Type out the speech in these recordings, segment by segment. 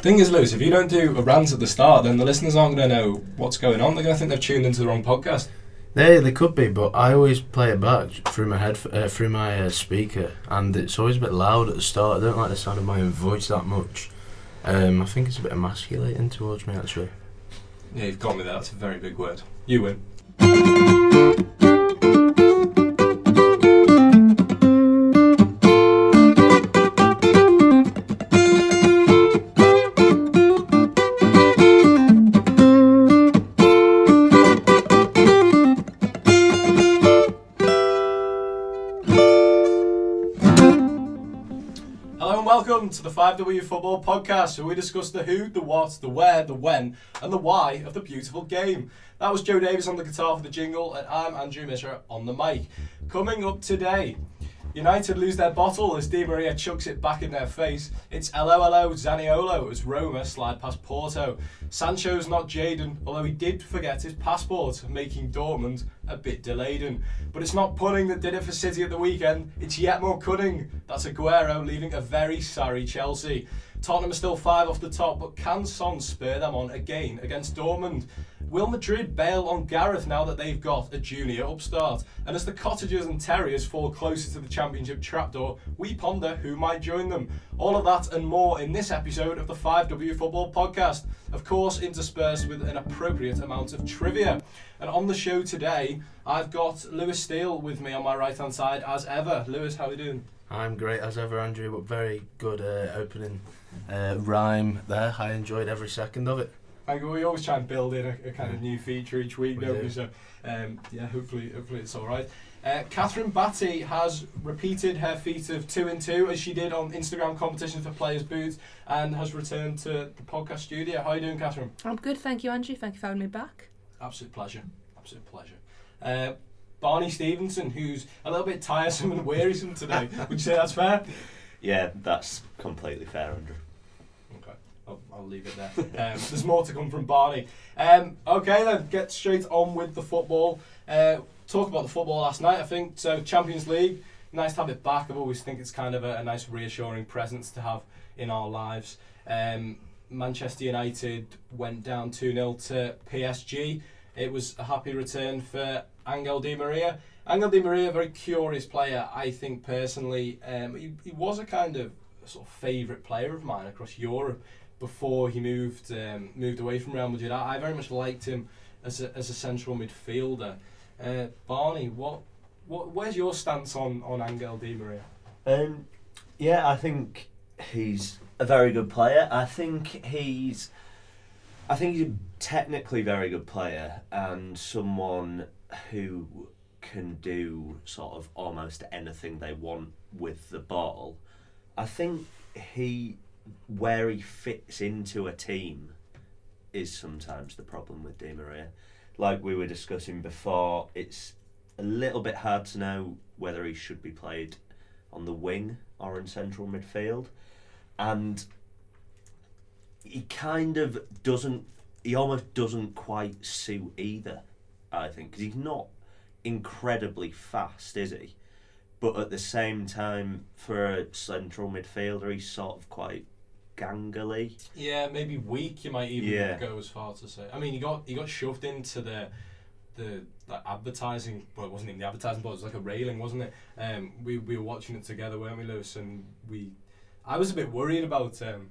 Thing is, Lewis, if you don't do a rant at the start, then the listeners aren't going to know what's going on. They're going to think they've tuned into the wrong podcast. They they could be, but I always play it back through my head uh, through my uh, speaker, and it's always a bit loud at the start. I don't like the sound of my own voice that much. Um, I think it's a bit emasculating towards me actually. Yeah, you've got me there. That's a very big word. You win. 5W Football Podcast, where we discuss the who, the what, the where, the when, and the why of the beautiful game. That was Joe Davis on the guitar for the jingle, and I'm Andrew Mishra on the mic. Coming up today, United lose their bottle as Di Maria chucks it back in their face. It's LOLO Zaniolo as Roma slide past Porto. Sancho's not Jadon, although he did forget his passport, making Dortmund a bit delayed. But it's not punning that did it for City at the weekend, it's yet more cunning. That's Aguero leaving a very sorry Chelsea. Tottenham are still five off the top, but can Son spur them on again against Dortmund? Will Madrid bail on Gareth now that they've got a junior upstart? And as the Cottagers and Terriers fall closer to the Championship trapdoor, we ponder who might join them. All of that and more in this episode of the 5W Football Podcast. Of course, interspersed with an appropriate amount of trivia. And on the show today, I've got Lewis Steele with me on my right hand side as ever. Lewis, how are you doing? I'm great as ever, Andrew, but very good uh, opening uh, rhyme there. I enjoyed every second of it. Thank. We always try and build in a, a kind of new feature each week, We don't do. we? So, um, yeah, hopefully, hopefully it's all right. Uh, Catherine Batty has repeated her feat of two and two as she did on Instagram competition for Players Boots and has returned to the podcast studio. How are you doing, Catherine? I'm good, thank you, Andrew. Thank you for having me back. Absolute pleasure. Absolute pleasure. Uh, Barney Stevenson, who's a little bit tiresome and wearisome today. Would you say that's fair? Yeah, that's completely fair, Andrew. Okay, I'll, I'll leave it there. Um, there's more to come from Barney. Um, okay, then get straight on with the football. Uh, talk about the football last night. I think so. Champions League, nice to have it back. I've always think it's kind of a, a nice reassuring presence to have in our lives. Um, Manchester United went down 2 0 to PSG. It was a happy return for Angel Di Maria. Angel Di Maria, a very curious player, I think personally. Um, he, he was a kind of sort of favourite player of mine across Europe before he moved um, moved away from Real Madrid. I, I very much liked him as a, as a central midfielder. Uh, Barney, what, what where's your stance on, on Angel Di Maria? Um, yeah, I think he's a very good player. I think he's, I think he's a technically very good player and someone who can do sort of almost anything they want with the ball. I think he, where he fits into a team, is sometimes the problem with Di Maria. Like we were discussing before, it's a little bit hard to know whether he should be played on the wing or in central midfield. And he kind of doesn't, he almost doesn't quite suit either, I think, because he's not incredibly fast, is he? But at the same time, for a central midfielder, he's sort of quite gangly. Yeah, maybe weak. You might even Yeah. go as far to say. I mean, he got he got shoved into the the like advertising. Well, it wasn't even the advertising, but it was like a railing, wasn't it? Um, we we were watching it together, weren't we, Lewis? And we, I was a bit worried about um,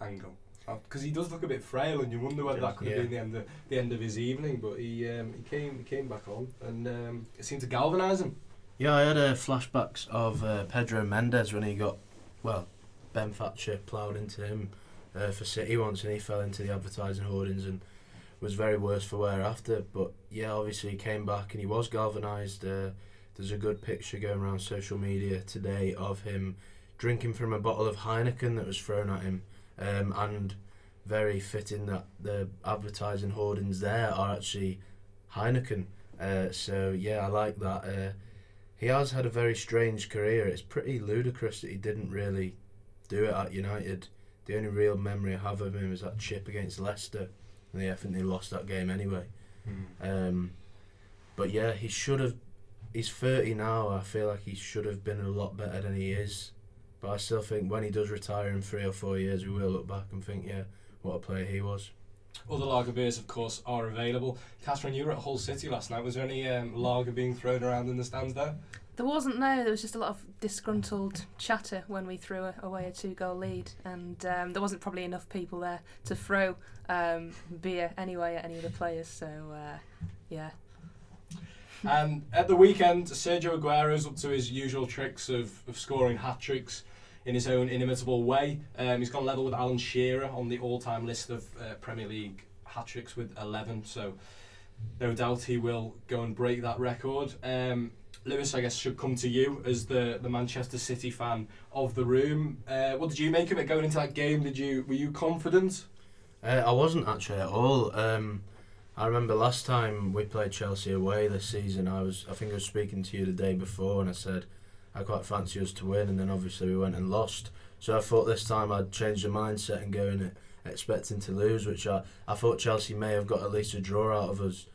Angle because he does look a bit frail, and you wonder whether that could have been the end of the end of his evening. But he um, he came he came back on, and um, it seemed to galvanise him. Yeah, I had uh, flashbacks of uh, Pedro Mendes when he got, well, Ben Thatcher ploughed into him uh, for City once and he fell into the advertising hoardings and was very worse for wear after. But yeah, obviously he came back and he was galvanised. Uh, there's a good picture going around social media today of him drinking from a bottle of Heineken that was thrown at him. Um, and very fitting that the advertising hoardings there are actually Heineken. Uh, so yeah, I like that. Uh, he has had a very strange career. It's pretty ludicrous that he didn't really do it at United. The only real memory I have of him is that chip against Leicester, and they definitely lost that game anyway. Um, but yeah, he should have. He's thirty now. I feel like he should have been a lot better than he is. But I still think when he does retire in three or four years, we will look back and think, yeah, what a player he was. Other lager beers, of course, are available. Catherine, you were at Hull City last night. Was there any um, lager being thrown around in the stands there? There wasn't no. There was just a lot of disgruntled chatter when we threw a, away a two-goal lead, and um, there wasn't probably enough people there to throw um, beer anyway at any of the players. So uh, yeah, And at the weekend, Sergio Aguero's up to his usual tricks of, of scoring hat tricks in his own inimitable way. Um, he's gone level with Alan Shearer on the all-time list of uh, Premier League hat tricks with 11. So no doubt he will go and break that record. Um, Lewis, I guess, should come to you as the, the Manchester City fan of the room. Uh, what did you make of it going into that game? Did you were you confident? Uh, I wasn't actually at all. Um, I remember last time we played Chelsea away this season. I was, I think I was speaking to you the day before, and I said I quite fancy us to win, and then obviously we went and lost. So I thought this time I'd change the mindset and go in it expecting to lose, which I, I thought Chelsea may have got at least a draw out of us.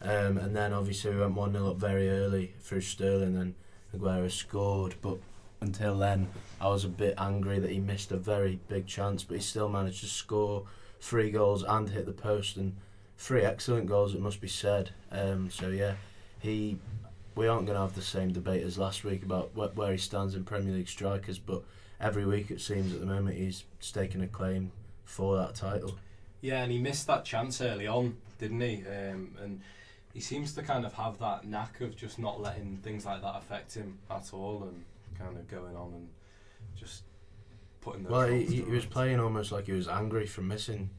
Um, and then obviously we went 1 0 up very early through Sterling, and Aguero scored. But until then, I was a bit angry that he missed a very big chance, but he still managed to score three goals and hit the post, and three excellent goals, it must be said. Um, so yeah, he. We aren't going to have the same debate as last week about wh- where he stands in Premier League strikers, but every week it seems at the moment he's staking a claim for that title. Yeah, and he missed that chance early on, didn't he? Um, and he seems to kind of have that knack of just not letting things like that affect him at all, and kind of going on and just putting those. Well, he, he, was playing almost like he was angry for missing.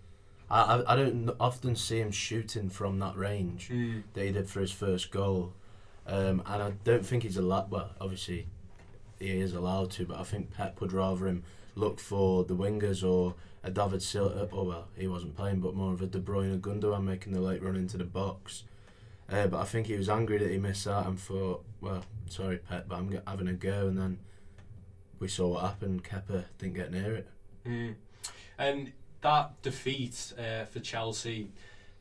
I, I, I don't often see him shooting from that range Mm. that he did for his first goal, um, and I don't think he's allowed. Well, obviously, he is allowed to, but I think Pep would rather him look for the wingers or a David Silva. Oh well, he wasn't playing, but more of a De Bruyne Gundogan making the late run into the box. Uh, but I think he was angry that he missed that and thought, well, sorry Pep, but I'm having a go. And then we saw what happened. Kepa didn't get near it. Mm. And that defeat uh, for Chelsea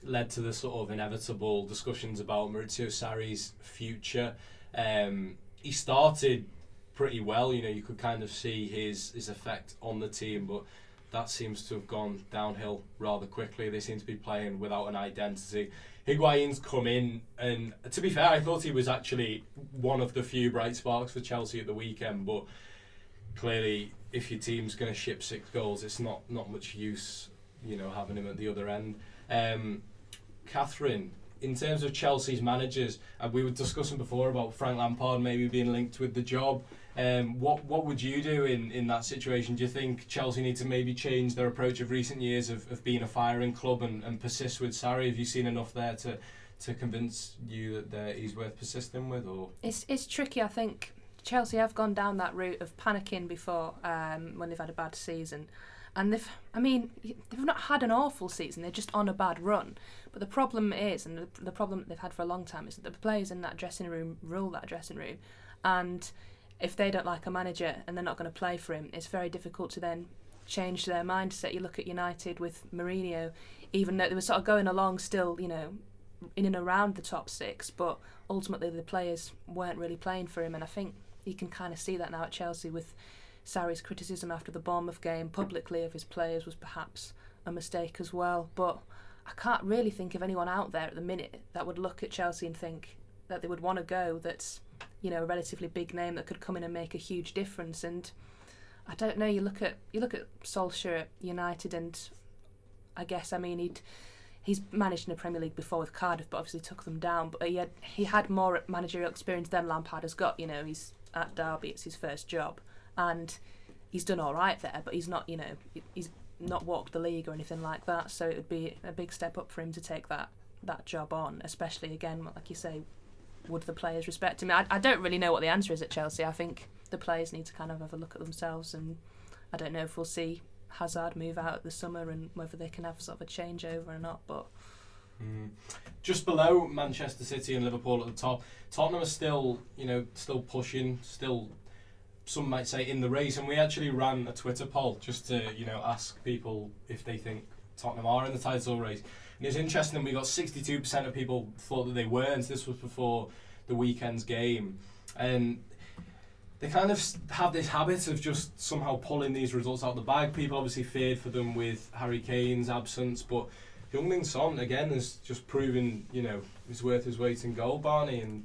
led to the sort of inevitable discussions about Maurizio Sarri's future. Um, he started pretty well, you know, you could kind of see his, his effect on the team, but that seems to have gone downhill rather quickly. They seem to be playing without an identity. Higuain's come in, and to be fair, I thought he was actually one of the few bright sparks for Chelsea at the weekend, but clearly, if your team's going to ship six goals, it's not not much use, you know, having him at the other end. Um, Catherine, in terms of Chelsea's managers, and we were discussing before about Frank Lampard maybe being linked with the job. Um, what what would you do in, in that situation? Do you think Chelsea need to maybe change their approach of recent years of, of being a firing club and, and persist with Sarri? Have you seen enough there to, to convince you that he's worth persisting with? Or it's it's tricky. I think Chelsea have gone down that route of panicking before um, when they've had a bad season, and they've I mean they've not had an awful season. They're just on a bad run. But the problem is, and the, the problem they've had for a long time is that the players in that dressing room rule that dressing room, and if they don't like a manager and they're not going to play for him, it's very difficult to then change their mindset. You look at United with Mourinho, even though they were sort of going along still, you know, in and around the top six, but ultimately the players weren't really playing for him, and I think you can kind of see that now at Chelsea with Sarri's criticism after the Bournemouth game publicly of his players was perhaps a mistake as well. But I can't really think of anyone out there at the minute that would look at Chelsea and think that they would want to go. That's you know a relatively big name that could come in and make a huge difference. And I don't know. You look at you look at Solskjaer at United, and I guess I mean he'd he's managed in the Premier League before with Cardiff, but obviously took them down. But he had he had more managerial experience than Lampard has got. You know, he's at Derby; it's his first job, and he's done all right there. But he's not, you know, he's not walked the league or anything like that. So it would be a big step up for him to take that that job on, especially again, like you say, would the players respect him? I, I don't really know what the answer is at Chelsea. I think the players need to kind of have a look at themselves, and I don't know if we'll see Hazard move out the summer and whether they can have sort of a changeover or not. But Mm. Just below Manchester City and Liverpool at the top, Tottenham are still, you know, still pushing, still some might say in the race. And we actually ran a Twitter poll just to, you know, ask people if they think Tottenham are in the title race. And it's interesting. We got 62% of people thought that they weren't. This was before the weekend's game, and they kind of have this habit of just somehow pulling these results out of the bag. People obviously feared for them with Harry Kane's absence, but Heung-min Son again has just proven, you know, he's worth his weight in gold, Barney. And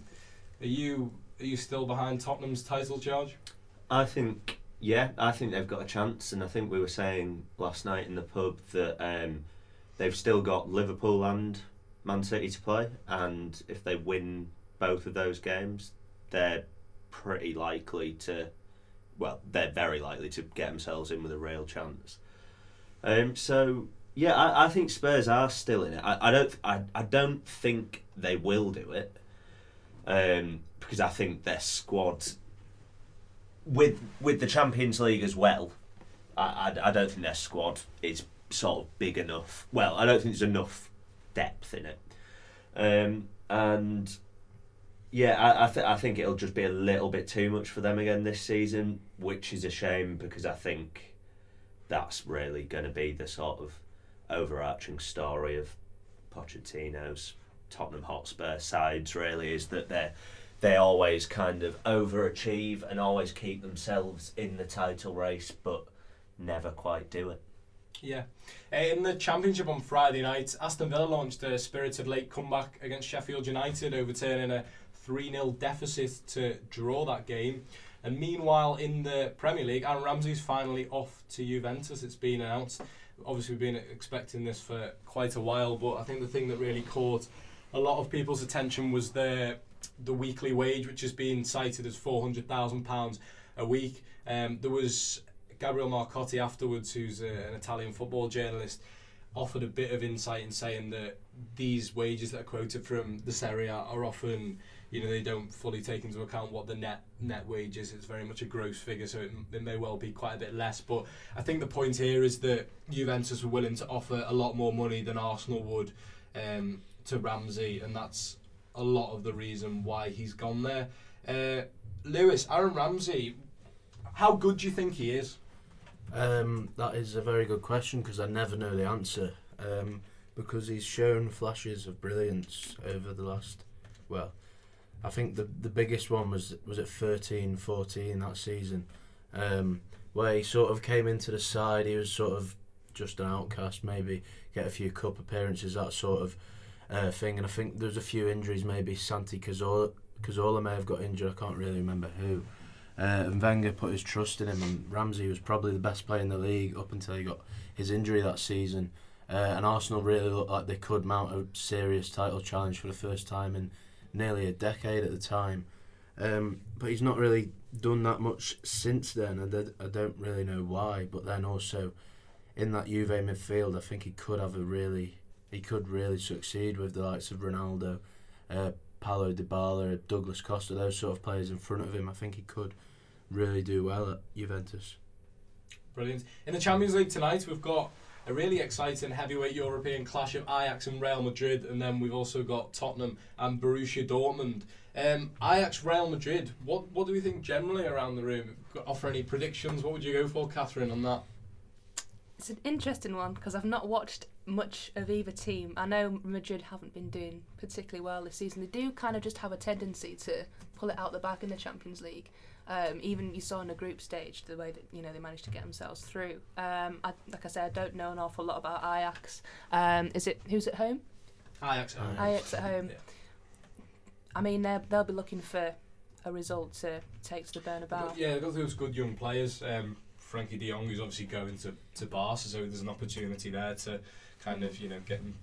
are you are you still behind Tottenham's title charge? I think, yeah, I think they've got a chance, and I think we were saying last night in the pub that um, they've still got Liverpool and Man City to play, and if they win both of those games, they're pretty likely to, well, they're very likely to get themselves in with a real chance. Um, so yeah, I, I think Spurs are still in it. I, I don't, I, I don't think they will do it, um, because I think their squad with with the Champions League as well, I, I, I don't think their squad is sort of big enough. Well, I don't think there's enough depth in it, um, and yeah, I I, th- I think it'll just be a little bit too much for them again this season, which is a shame because I think that's really going to be the sort of overarching story of Pochettino's Tottenham Hotspur sides. Really, is that they're they always kind of overachieve and always keep themselves in the title race, but never quite do it. Yeah. Uh, in the Championship on Friday night, Aston Villa launched a spirited late comeback against Sheffield United, overturning a 3 0 deficit to draw that game. And meanwhile, in the Premier League, Aaron Ramsey's finally off to Juventus. It's been announced. Obviously, we've been expecting this for quite a while, but I think the thing that really caught a lot of people's attention was the the weekly wage, which has been cited as four hundred thousand pounds a week. Um, there was Gabriel Marcotti afterwards, who's a, an Italian football journalist, offered a bit of insight in saying that these wages that are quoted from the Serie A are often, you know, they don't fully take into account what the net net wage is. It's very much a gross figure, so it, it may well be quite a bit less. But I think the point here is that Juventus were willing to offer a lot more money than Arsenal would um, to Ramsey, and that's a lot of the reason why he's gone there. Uh, Lewis, Aaron Ramsey, how good do you think he is? Um, that is a very good question because I never know the answer. Um, because he's shown flashes of brilliance over the last, well, I think the the biggest one was was at 13, 14 that season, um, where he sort of came into the side. He was sort of just an outcast, maybe get a few cup appearances, that sort of uh, thing. And I think there's a few injuries. Maybe Santi Cazorla, Cazorla may have got injured. I can't really remember who. Uh, and Wenger put his trust in him, and Ramsey was probably the best player in the league up until he got his injury that season. Uh, and Arsenal really looked like they could mount a serious title challenge for the first time in nearly a decade at the time. Um, but he's not really done that much since then, and I don't really know why. But then also in that Juve midfield, I think he could have a really, he could really succeed with the likes of Ronaldo, uh, Paulo Dybala, Douglas Costa, those sort of players in front of him. I think he could really do well at Juventus. Brilliant. In the Champions League tonight, we've got a really exciting heavyweight European clash of Ajax and Real Madrid, and then we've also got Tottenham and Borussia Dortmund. Um, Ajax, Real Madrid. What what do we think generally around the room? Offer any predictions? What would you go for, Catherine, on that? It's an interesting one because I've not watched much of either team. I know Madrid haven't been doing particularly well this season. They do kind of just have a tendency to pull it out the back in the Champions League. Um, even you saw in the group stage the way that you know they managed to get themselves through. Um, I, like I said, I don't know an awful lot about Ajax. Um, is it who's at home? Ajax. at home. Ajax at home. Yeah. I mean, they'll be looking for a result to take to the Bernabeu. Yeah, they've got those good young players. Um, Frenkie De Jong, who's obviously going to to Barca, so there's an opportunity there to kind of you know get him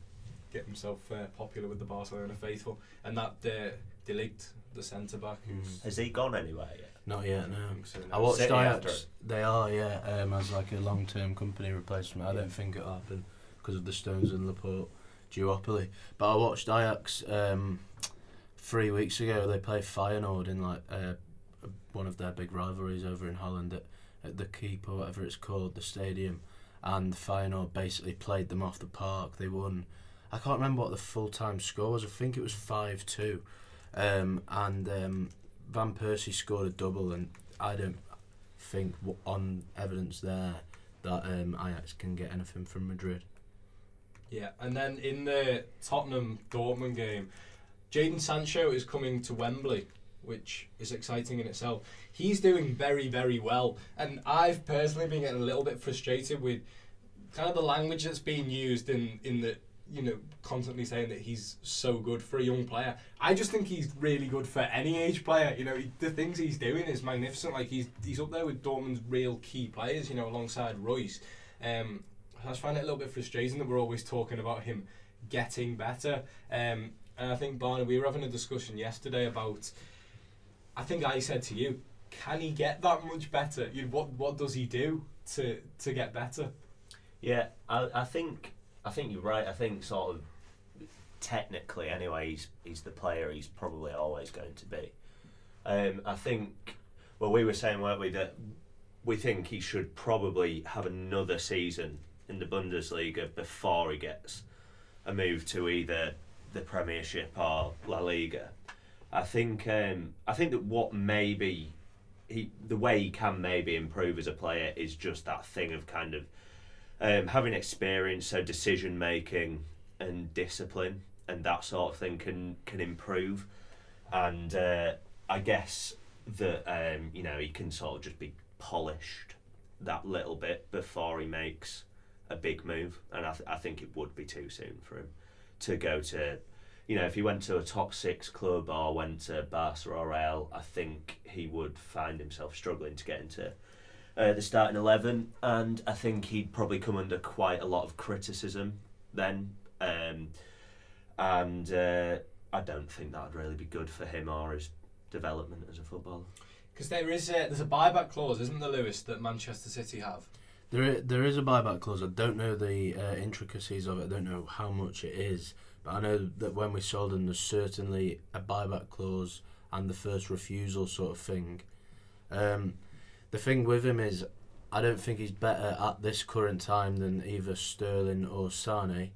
get himself uh, popular with the Barcelona faithful, and that uh, De Ligt, the centre back, who's Has he gone anywhere yet? Not yet, no. I think so I watched City Ajax. They are, yeah, um, as like a long-term Kompany replacement. I don't think it'll happen because of the Stones and Laporte duopoly. But I watched Ajax um, three weeks ago. They played Feyenoord in like uh, one of their big rivalries over in Holland at, at the Kuip or whatever it's called, the stadium. And Feyenoord basically played them off the park. They won. I can't remember what the full-time score was. I think it was five-two. Um, and um, Van Persie scored a double, and I don't think on evidence there that um, Ajax can get anything from Madrid. Yeah, and then in the Tottenham Dortmund game, Jadon Sancho is coming to Wembley. Which is exciting in itself. He's doing very, very well, and I've personally been getting a little bit frustrated with kind of the language that's being used in in the you know constantly saying that he's so good for a young player. I just think he's really good for any age player. You know, he, the things he's doing is magnificent. Like he's he's up there with Dortmund's real key players. You know, alongside Reus. Um, I just find it a little bit frustrating that we're always talking about him getting better. Um, and I think Barney, we were having a discussion yesterday about. I think I said to you, can he get that much better? You what what does he do to to get better? Yeah, I, I think I think you're right. I think sort of technically, anyway, he's he's the player he's probably always going to be. Um, I think. Well, we were saying, weren't we, that we think he should probably have another season in the Bundesliga before he gets a move to either the Premiership or La Liga. I think um, I think that what maybe he the way he can maybe improve as a player is just that thing of kind of um, having experience, so decision making and discipline and that sort of thing can can improve. And uh, I guess that um, you know he can sort of just be polished that little bit before he makes a big move. And I, th- I think it would be too soon for him to go to. You know, if he went to a top six club or went to Barca or Real, I think he would find himself struggling to get into uh, the starting 11, and I think he'd probably come under quite a lot of criticism then. Um, and uh, I don't think that'd really be good for him or his development as a footballer. Because there is a, there's a buyback clause, isn't there, Lewis, that Manchester City have? There, there is a buyback clause. I don't know the uh, intricacies of it. I don't know how much it is, but I know that when we sold him, there's certainly a buyback clause and the first refusal sort of thing. Um, the thing with him is, I don't think he's better at this current time than either Sterling or Sane.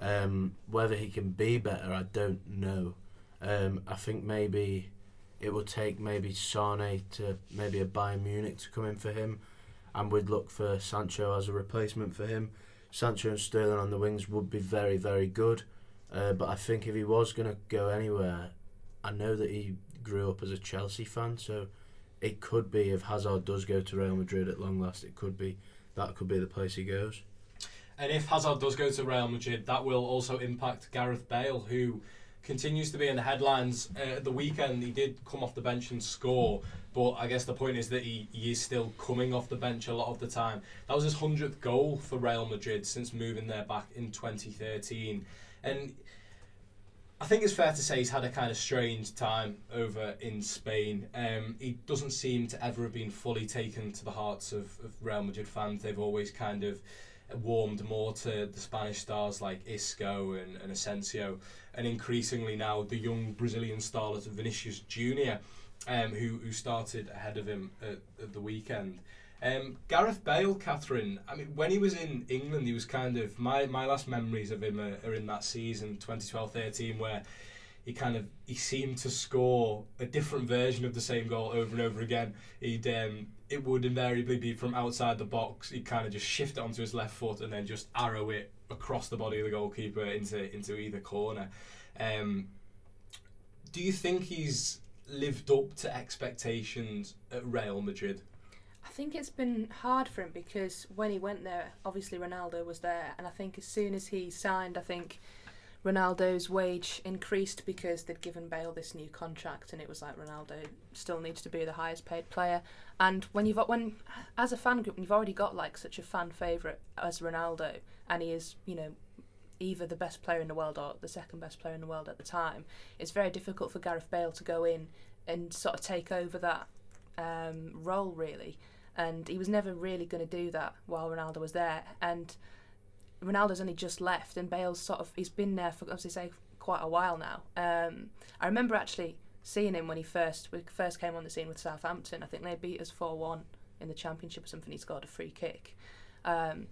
Um, whether he can be better, I don't know. Um, I think maybe it will take maybe Sane to maybe a Bayern Munich to come in for him and we'd look for Sancho as a replacement for him. Sancho and Sterling on the wings would be very, very good. Uh, but I think if he was going to go anywhere, I know that he grew up as a Chelsea fan, so it could be if Hazard does go to Real Madrid at long last, it could be that could be the place he goes. And if Hazard does go to Real Madrid, that will also impact Gareth Bale, who continues to be in the headlines. Uh, the weekend, he did come off the bench and score, but I guess the point is that he, he is still coming off the bench a lot of the time. That was his 100th goal for Real Madrid since moving there back in 2013. And I think it's fair to say he's had a kind of strange time over in Spain. Um, he doesn't seem to ever have been fully taken to the hearts of, of Real Madrid fans. They've always kind of warmed more to the Spanish stars like Isco and, and Asensio, and increasingly now the young Brazilian starlet Vinicius Junior, um, who who started ahead of him at, at the weekend. Um, Gareth Bale, Catherine. I mean, when he was in England, he was kind of my my last memories of him are, are in that season 2012-13 where he kind of he seemed to score a different version of the same goal over and over again. He'd um, it would invariably be from outside the box. He'd kind of just shift it onto his left foot and then just arrow it across the body of the goalkeeper into into either corner. Um, do you think he's lived up to expectations at Real Madrid? I think it's been hard for him because when he went there, obviously Ronaldo was there, and I think as soon as he signed, I think Ronaldo's wage increased because they'd given Bale this new contract, and it was like Ronaldo still needs to be the highest paid player. And when you've when as a fan group, you've already got like such a fan favorite as Ronaldo, and he is you know either the best player in the world or the second best player in the world at the time, it's very difficult for Gareth Bale to go in and sort of take over that um, role really. And he was never really going to do that while Ronaldo was there. And Ronaldo's only just left, and Bale's sort of he's been there for, as I say, quite a while now. Um, I remember actually seeing him when he first we first came on the scene with Southampton. I think they beat us four one in the championship or something. He scored a free kick, um,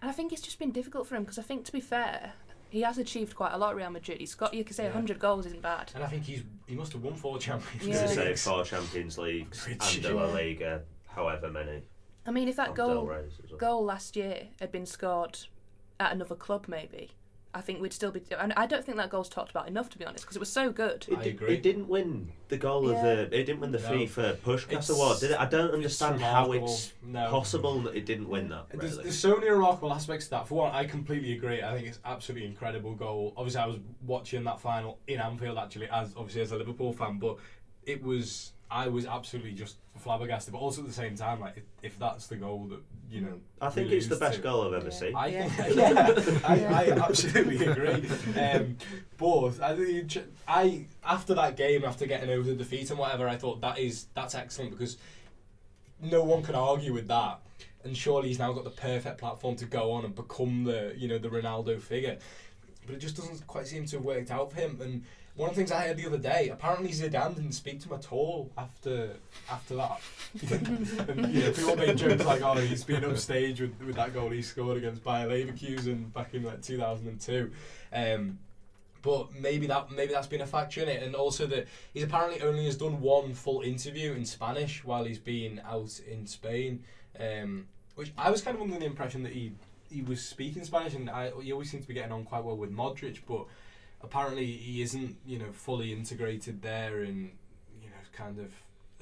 and I think it's just been difficult for him because I think to be fair, he has achieved quite a lot. at Real Madrid. He's got you could say Yeah. 100 goals isn't bad. And I think he's he must have won four Champions Yeah. Say Leagues. four Champions Leagues and the La Liga, however many. I mean, if that goal well. goal last year had been scored at another club, maybe I think we'd still be. And I don't think that goal's talked about enough, to be honest, because it was so good. It, I di- agree. it didn't win the goal Yeah. of the. It didn't win the No. FIFA Puskás It's- award, did it? I don't It's understand how it's No. possible that it didn't win that. There's, there's so many remarkable aspects to that. For one, I completely agree. I think it's absolutely incredible goal. Obviously, I was watching that final in Anfield actually, as obviously as a Liverpool fan, but it was I was absolutely just flabbergasted. But also at the same time, like if, if that's the goal that you know, I think it's the best to- goal I've ever Yeah. seen. I Yeah. yeah, I, I absolutely agree. Um, but I think I after that game, after getting over the defeat and whatever, I thought that is that's excellent because no one can argue with that. And surely he's now got the perfect platform to go on and become the you know the Ronaldo figure. But it just doesn't quite seem to have worked out for him. And one of the things I heard the other day, apparently Zidane didn't speak to him at all after after that. and, you people made jokes like, "Oh, he's been upstage with, with that goal he scored against Bayer Leverkusen back in like 2002." Um, but maybe that maybe that's been a factor in it, and also that he's apparently only has done one full interview in Spanish while he's been out in Spain, um, which I was kind of under the impression that he he was speaking Spanish, and I, he always seemed to be getting on quite well with Modric, but apparently he isn't you know fully integrated there, and you know kind of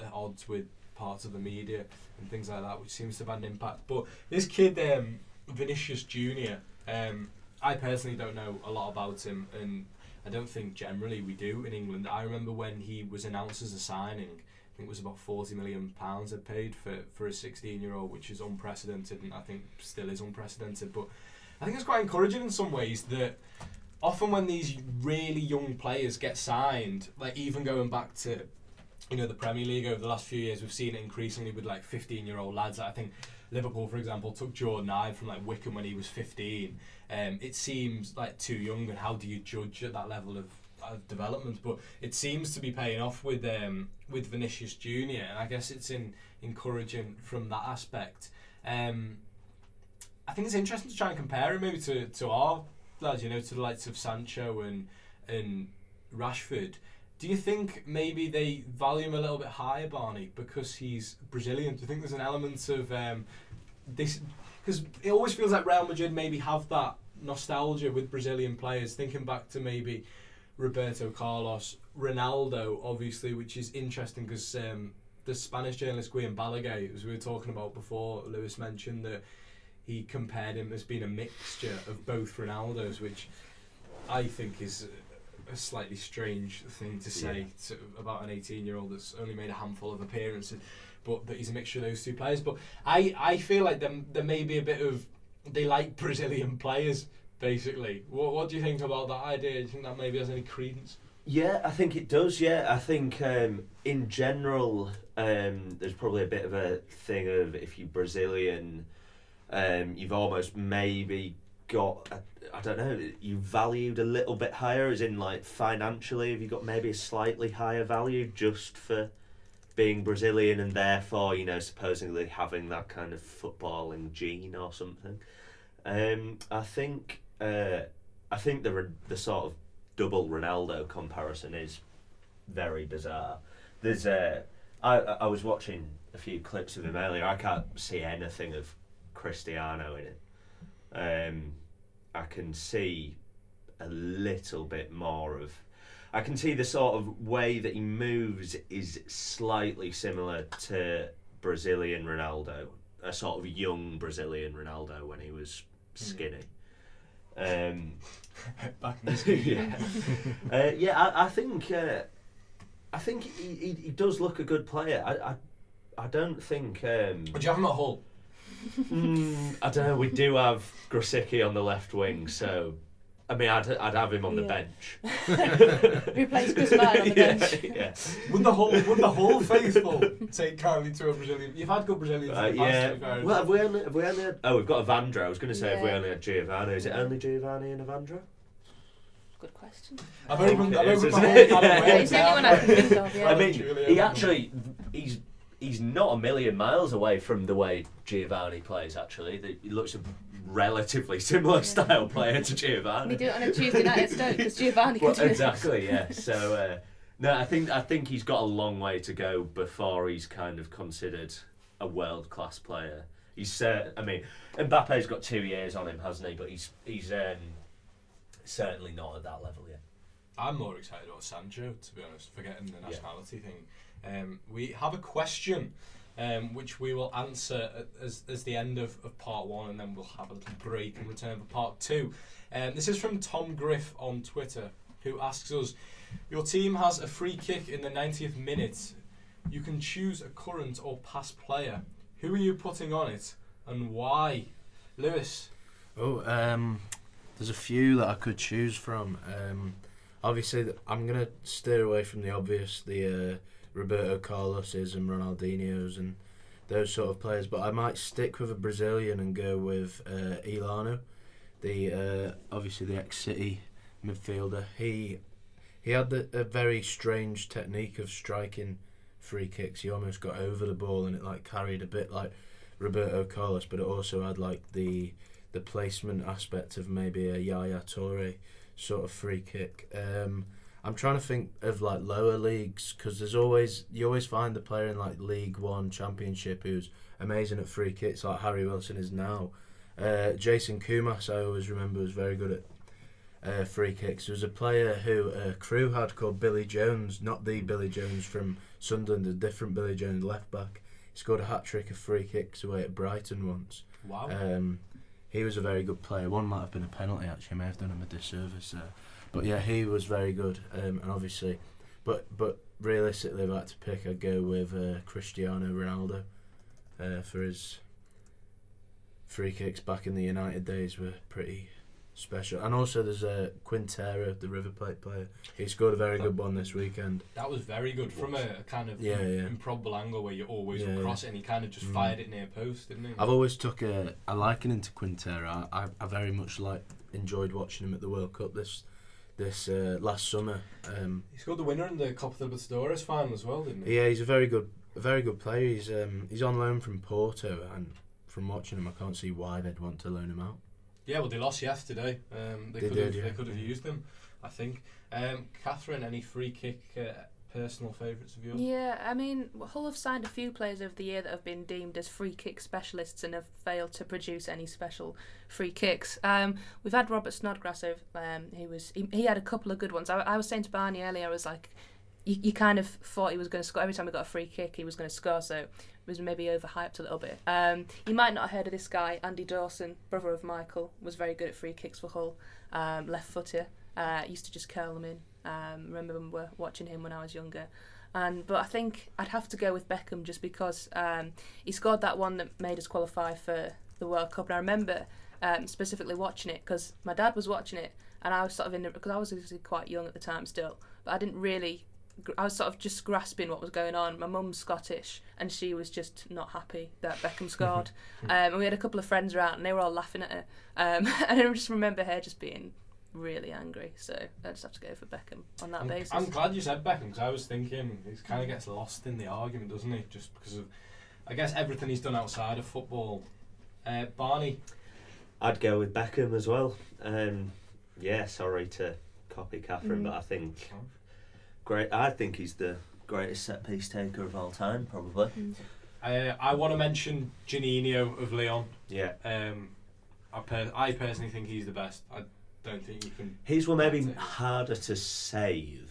at odds with parts of the media and things like that, which seems to have had an impact. But this kid, um, Vinicius Junior. Um, I personally don't know a lot about him, and I don't think generally we do in England. I remember when he was announced as a signing. I think it was about forty million pounds had paid for for a sixteen-year-old, which is unprecedented, and I think still is unprecedented. But I think it's quite encouraging in some ways that often when these really young players get signed, like even going back to you know the Premier League over the last few years, we've seen it increasingly with like fifteen-year-old lads. I think Liverpool, for example, took Jordan Ibe from like Wycombe when he was fifteen. Um, it seems like too young, and how do you judge at that level of, of development? But it seems to be paying off with um, with Vinicius Junior, and I guess it's in encouraging from that aspect. Um, I think it's interesting to try and compare him maybe to, to our lads, you know, to the likes of Sancho and and Rashford. Do you think maybe they value him a little bit higher, Barney, because he's Brazilian? Do you think there's an element of um, this? Because it always feels like Real Madrid maybe have that nostalgia with Brazilian players, thinking back to maybe Roberto Carlos, Ronaldo, obviously, which is interesting because um, the Spanish journalist Guillem Balaguer, as we were talking about before, Lewis mentioned that he compared him as being a mixture of both Ronaldos, which I think is a slightly strange thing to say to, about an 18 year old that's only made a handful of appearances, but that he's a mixture of those two players. But I, I feel like there, there may be a bit of they like Brazilian players basically. What, what do you think about that idea? Do you think that maybe has any credence? Yeah, I think it does. Yeah, I think um, in general, um, there's probably a bit of a thing of if you're Brazilian, um, you've almost maybe got I don't know you valued a little bit higher, as in like financially, have you got maybe a slightly higher value just for being Brazilian and therefore you know supposedly having that kind of footballing gene or something. Um, I think uh, I think the the sort of double Ronaldo comparison is very bizarre. There's I I was watching a few clips of him earlier. I can't see anything of Cristiano in it. Um, I can see a little bit more of. I can see the sort of way that he moves is slightly similar to Brazilian Ronaldo, a sort of young Brazilian Ronaldo when he was skinny. Um, Back in the yeah, uh, yeah. I, I think uh, I think he, he, he does look a good player. I I, I don't think. Um, Would you have him at Hull? Mm, I don't know. We do have Grosicki on the left wing, so I mean, I'd I'd have him on the Yeah. bench. Replace Chris Martin on the yeah, bench. yeah. Would the whole would the whole faithful take kindly to a Brazilian? You've had good Brazilians. Uh, in the past, yeah. to be fair. Well, have we only have we only had, oh we've got Evandro. I was going to say have we Yeah. only had Geovanni? Is it only Geovanni and Evandro? Good question. I've opened, I've It is, opened the isn't whole it? Yeah. It's the only one I can think of, yeah. I mean, he actually he's he's not a million miles away from the way Geovanni plays. Actually, he looks a relatively similar Yeah. style player to Geovanni. We do it on a Tuesday night at Stoke because Geovanni well, can do exactly, yeah. So uh, no, I think I think he's got a long way to go before he's kind of considered a world class player. He's, uh, I mean, Mbappe's got two years on him, hasn't he? But he's he's um, certainly not at that level yet. I'm more excited about Sancho, to be honest, forgetting the nationality thing. Um, we have a question um, which we will answer as, as the end of, of part one, and then we'll have a little break and return for part two. Um, this is from Tom Griff on Twitter, who asks us Your team has a free kick in the 90th minute. You can choose a current or past player. Who are you putting on it, and why? Lewis. Oh, um, there's a few that I could choose from. Um, obviously, I'm gonna steer away from the obvious, the uh, Roberto Carlos's and Ronaldinho's and those sort of players. But I might stick with a Brazilian and go with uh, Elano, the uh, obviously the ex-City midfielder. He he had the, a very strange technique of striking free kicks. He almost got over the ball and it like carried a bit like Roberto Carlos, but it also had like the the placement aspect of maybe a Yaya Toure sort of free kick. Um, I'm trying to think of like lower leagues because there's always you always find the player in like League One, Championship who's amazing at free kicks, like Harry Wilson is now. Uh, Jason Koumas, I always remember, was very good at uh, free kicks. There was a player who a Crewe had called Billy Jones, not the Billy Jones from Sunderland, a different Billy Jones left back. He scored a hat trick of free kicks away at Brighton once. Wow. Um, he was a very good player. One might have been a penalty actually. I may have done him a disservice there. But yeah, he was very good. Um, and obviously, but but realistically, if I had to pick, I'd go with uh, Cristiano Ronaldo uh, for his free kicks back in the United days were pretty special. And also, there's uh, Quintero, the River Plate player. He scored a very good one this weekend. That was very good from a, a kind of Yeah, yeah. improbable angle where you always yeah. cross it, and he kind of just Mm. fired it near post, didn't he? I've always took a, a liking into Quintero. I, I, I very much like enjoyed watching him at the World Cup this this uh, last summer. Um, he scored the winner in the Copa Libertadores final as well, didn't he? yeah, he's a very good a very good player. He's um, he's on loan from Porto, and from watching him, I can't see why they'd want to loan him out. Yeah, well, they lost yesterday. Um, they, They could have did, they could have used him, I think. Um, Catherine, any free kick uh, personal favourites of yours? Yeah, I mean, Hull have signed a few players over the year that have been deemed as free kick specialists and have failed to produce any special free kicks. Um, we've had Robert Snodgrass over. Um, he was he, he had a couple of good ones. I, I was saying to Barney earlier, I was like, you, you kind of thought he was going to score every time he got a free kick. He was going to score, so it was maybe overhyped a little bit. Um, you might not have heard of this guy, Andy Dawson, brother of Michael, was very good at free kicks for Hull. Um, left footer, uh, used to just curl them in. Um, remember when we were watching him when I was younger. And but I think I'd have to go with Beckham just because um, he scored that one that made us qualify for the World Cup. And I remember um, specifically watching it because my dad was watching it, and I was sort of in because I was obviously quite young at the time still, but I didn't really. I was sort of just grasping what was going on. My mum's Scottish, and she was just not happy that Beckham scored. um, and we had a couple of friends around, and they were all laughing at her. Um, and I just remember her just being really angry. So I just have to go for Beckham on that I'm, basis. I'm glad you said Beckham because I was thinking he kind of gets lost in the argument, doesn't he? Just because of, I guess, everything he's done outside of football. Uh, Barney, I'd go with Beckham as well. Um, yeah, sorry to copy Catherine, Mm. but I think great. I think he's the greatest set piece taker of all time, probably. Mm. uh, I want to mention Juninho of Lyon. Yeah, Um, I, per- I personally think he's the best. I don't think you can. he's one maybe it. harder to save,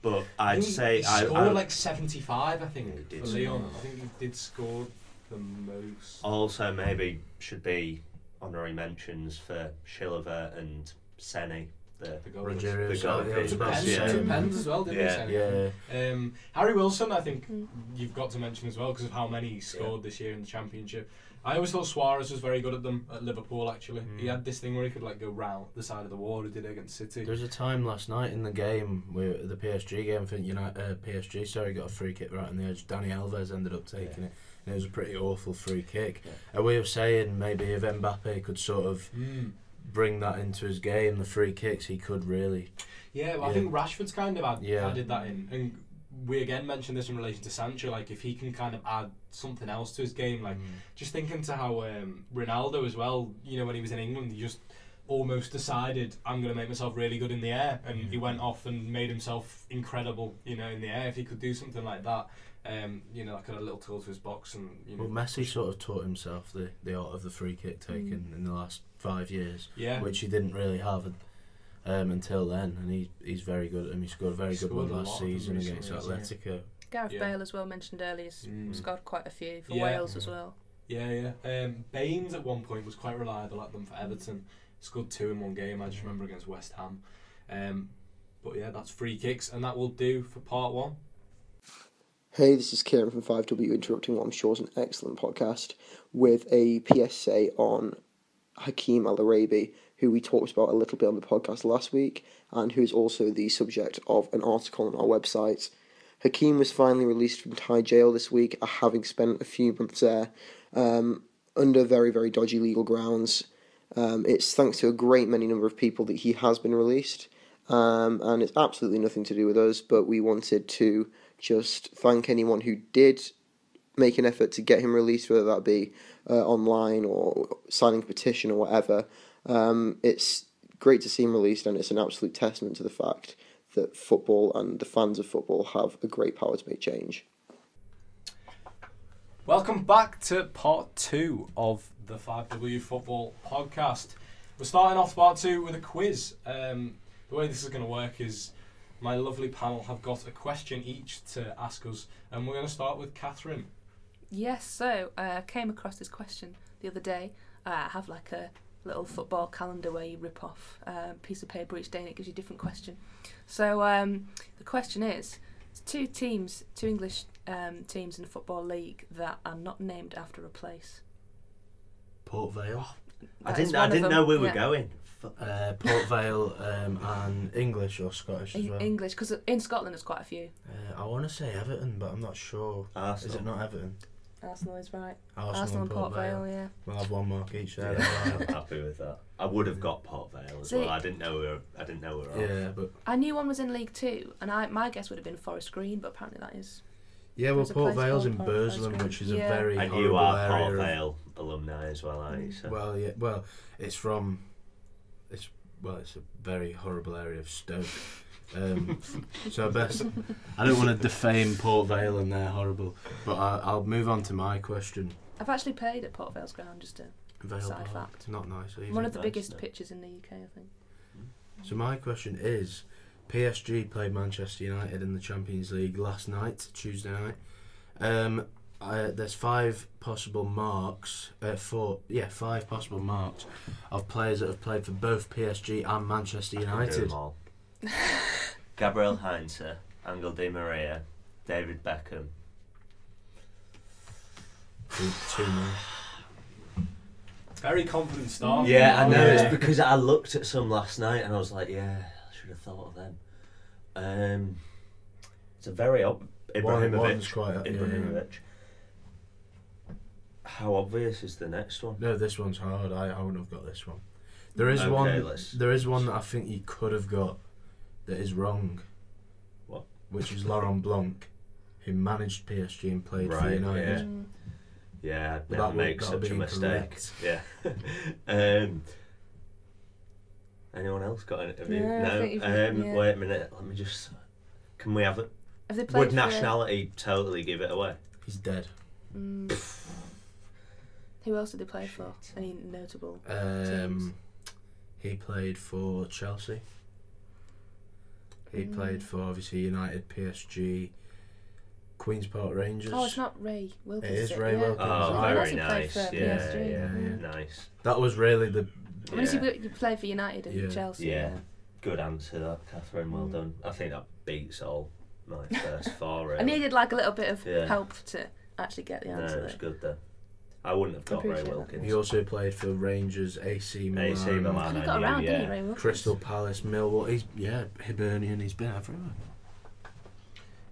but I'd he, say he I, scored I like 75, I think, he did for Lyon. score. I think he did score the most. also maybe should be honorary mentions for Chilavert and Ceni. The The goal was- Rogerio The goal, Sala, yeah, Two pens, yeah. say. two pens as well, didn't Yeah. he? Yeah, Ceni? Um, Harry Wilson, I think Mm. you've got to mention as well because of how many he scored this year in the championship. I always thought Suarez was very good at them at Liverpool. Actually, he Mm. had this thing where he could like go round the side of the wall. He did it against City. There was a time last night in the game where the PSG game, I think United, uh, PSG, sorry, got a free kick right on the edge. Dani Alves ended up taking it, and it was a pretty awful free kick. Yeah. A way of saying maybe if Mbappe could sort of Mm. bring that into his game, the free kicks, he could really. Yeah, well, I think Rashford's kind of add, Yeah. added that in, and we again mentioned this in relation to Sancho. Like if he can kind of add something else to his game, like Mm. just thinking to how um, Ronaldo as well. You know, when he was in England, he just almost decided I'm going to make myself really good in the air, and he went off and made himself incredible. You know, in the air. If he could do something like that, um, you know, like a little tool to his box, and you know, Well, Messi sort of taught himself the, the art of the free kick taken in the last five years, yeah, which he didn't really have um, until then, and he he's very good. And he scored a very good Scored one last lot of them season against recently, hasn't Atletico. Gareth Yeah. Bale as well mentioned earlier s- Mm. scored quite a few for Yeah. Wales as well. Yeah, yeah. Um, Baines at one point was quite reliable at them for Everton. Scored two in one game. I just remember against West Ham. Um, but yeah, that's free kicks, and that will do for part one. Hey, this is Kieran from 5W interrupting what I'm sure is an excellent podcast with a PSA on Hakeem Al Araibi, who we talked about a little bit on the podcast last week, and who is also the subject of an article on our website. Hakeem was finally released from Thai jail this week, uh, having spent a few months there um, under very, very dodgy legal grounds. Um, it's thanks to a great many number of people that he has been released, um, and it's absolutely nothing to do with us, but we wanted to just thank anyone who did make an effort to get him released, whether that be uh, online or signing a petition or whatever. Um, it's great to see him released, and it's an absolute testament to the fact that football and the fans of football have a great power to make change. Welcome back to part two of the 5W Football Podcast. We're starting off part two with a quiz. Um, the way this is going to work is my lovely panel have got a question each to ask us, and we're going to start with Catherine. Yes, so I uh, came across this question the other day. Uh, I have like a little football calendar where you rip off a piece of paper each day and it gives you a different question. So um, the question is two teams, two English um, teams in the Football League that are not named after a place. Port Vale, I didn't. I didn't them, know we were yeah. going. Uh, Port Vale, um, and English or Scottish as well. English, because in Scotland there's quite a few. Uh, I want to say Everton, but I'm not sure. Arsenal. Is it not Everton? Arsenal is right. Arsenal, Arsenal and and Port Vale, yeah. We'll have one mark each there. Yeah, I'm happy with that. I would have got Port Vale as See- well. I didn't know we were. I didn't know we were. off. yeah, but I knew one was in League Two, and I my guess would have been Forest Green, but apparently that is. yeah, well, Port Vale's in Port- Burslem, which is Yeah. a very And you are area. Port of- Vale alumni as well, aren't you? So. Well, yeah, well, it's from, it's well, it's a very horrible area of Stoke. Um, so I best, I don't want to defame Port Vale and they're horrible, but I, I'll move on to my question. I've actually played at Port Vale's ground, just a Vale Side Park, fact. not nice. Either. one of the nice, biggest no. pitches in the UK, I think. So my question is, PSG played Manchester United in the Champions League last night, Tuesday night. Um, I, there's five possible marks, uh, four, yeah, five possible marks of players that have played for both PSG and Manchester I can do United. them all. Gabriel Heinze, Angel Di Maria, David Beckham. Two, two more. Very confident start. Yeah, I know. Yeah. It's because I looked at some last night and I was like, yeah, I should have thought of them. Um, it's a very ob- One- one's Ibrahimovic. yeah. Ibrahimovic. How obvious is the next one? No, this one's hard. I, I wouldn't have got this one. There is Okay, one. let's- There is one that I think you could have got that is wrong. What? Which is Laurent Blanc, who managed PSG and played for United. Yeah. Mm. Yeah, I'd But never that make would- that would such a mistake. Yeah. um, anyone else got it? Have you? Yeah, I no. think you've- Um, yeah. Wait a minute. Let me just. Can we have it? Have they played Would for, nationality totally give it away? He's dead. Mm. Who else did they play for? Any notable? Teams. Um, he played for Chelsea. He Mm. played for obviously United, PSG, Queens Park Rangers. Oh, it's not Ray Wilkins. It is? Ray yeah. Wilkins. Oh, Oh, very that's who played nice. for Yeah, PSG. yeah, Mm. nice. That was really the. I mean, Yeah. you, you played for United and Yeah. Chelsea. Yeah. Good answer, that Catherine. Well Mm. done. I think that beats all my first four. Really. I needed like a little bit of Yeah. help to actually get the answer. No, answer. it's good though. I wouldn't have got Ray Appreciate that. Wilkins. He also played for Rangers, AC Milan, AC Milan. Kind of got knew, around, yeah. didn't he, Ray Wilkins? Crystal Palace, Millwall. He's yeah, Hibernian. He's been everywhere.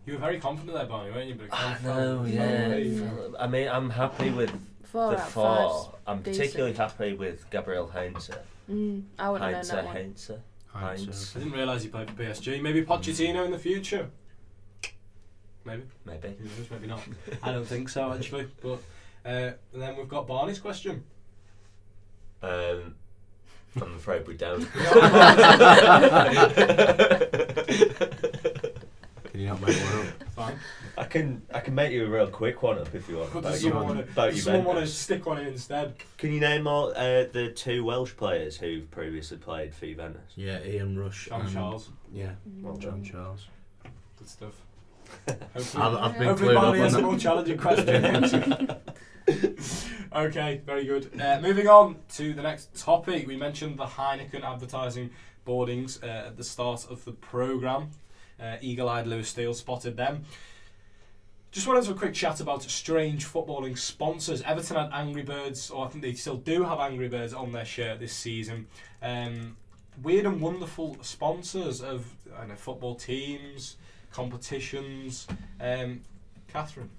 You were very confident there, Barney, weren't you? But it I kind of know, felt- yeah. Yeah. I mean, I'm happy with Four the out of four. five. I'm decent. particularly happy with Gabriel Heinze. Mm, I wouldn't have Heinze, known that one. Heinze. Heinz, Heinz. I didn't realise he played for PSG. Maybe Pochettino in the future. Maybe. Maybe. Who knows? Maybe not. I don't think so, actually. But uh, and then we've got Barney's question. Um, I'm afraid we don't. Can you not make one up? Fine. I can I can make you a real quick one up if you want. But does someone, wanna, does someone want to stick on it instead? Can you name all uh, the two Welsh players who've previously played for Juventus? Yeah, Ian Rush. John and- Charles. Yeah, Well John done. Charles. Good stuff. Hopefully, I've, I've been hopefully clued Barney on has a more challenging question. okay, very good. Uh, moving on to the next topic. We mentioned the Heineken advertising boardings uh, at the start of the programme. Uh, Eagle-eyed Lewis Steele spotted them. Just wanted to have a quick chat about strange footballing sponsors. Everton had Angry Birds, or I think they still do have Angry Birds on their shirt this season. Um, weird and wonderful sponsors of know, football teams, competitions. Um, Catherine.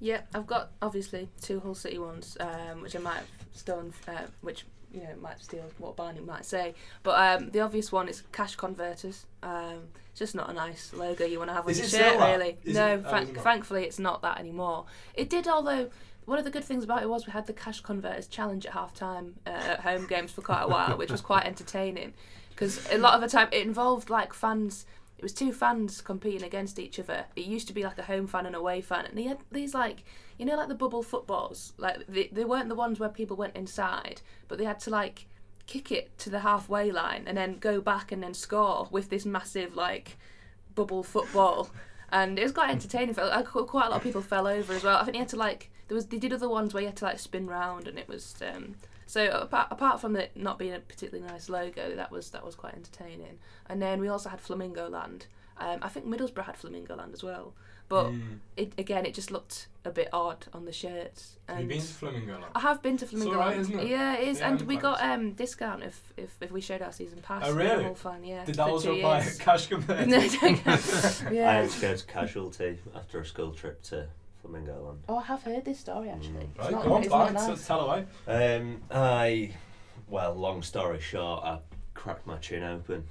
Yeah, I've got obviously two Hull City ones, um, which I might have stolen, uh, which you know might steal what Barney might say. But um, the obvious one is cash converters. Um, it's just not a nice logo you want to have on Is your it shirt, really. Is no, it? Oh, it thankfully it's not that anymore. It did, although. One of the good things about it was we had the cash converters challenge at half time uh, at home games for quite a while, which was quite entertaining because a lot of the time it involved like fans it was two fans competing against each other. It used to be like a home fan and away fan, and they had these like you know like the bubble footballs. Like they, they weren't the ones where people went inside, but they had to like kick it to the halfway line and then go back and then score with this massive like bubble football. And it was quite entertaining. Uh, quite a lot of people fell over as well. I think they had to like there was they did other ones where you had to like spin round, and it was um, so apart, apart from it not being a particularly nice logo, that was that was quite entertaining. And then we also had Flamingo Land. Um, I think Middlesbrough had Flamingo Land as well, but Mm. it again it just looked a bit odd on the shirts. Have you And been to Flamingo Land? I have been to Flamingo alright, Land. isn't it? Yeah, it is, Yeah, and I'm we got um discount if, if if we showed our season pass. Oh, for the really? Hull fan, yeah. Did that for also two apply years. cash converter? no, don't. I yeah. had to go to casualty after a school trip to Flamingo Land. Oh, I have heard this story actually. Mm. It's Right, not- go on, back, so nice. tell away. Um, I, well, long story short, I cracked my chin open.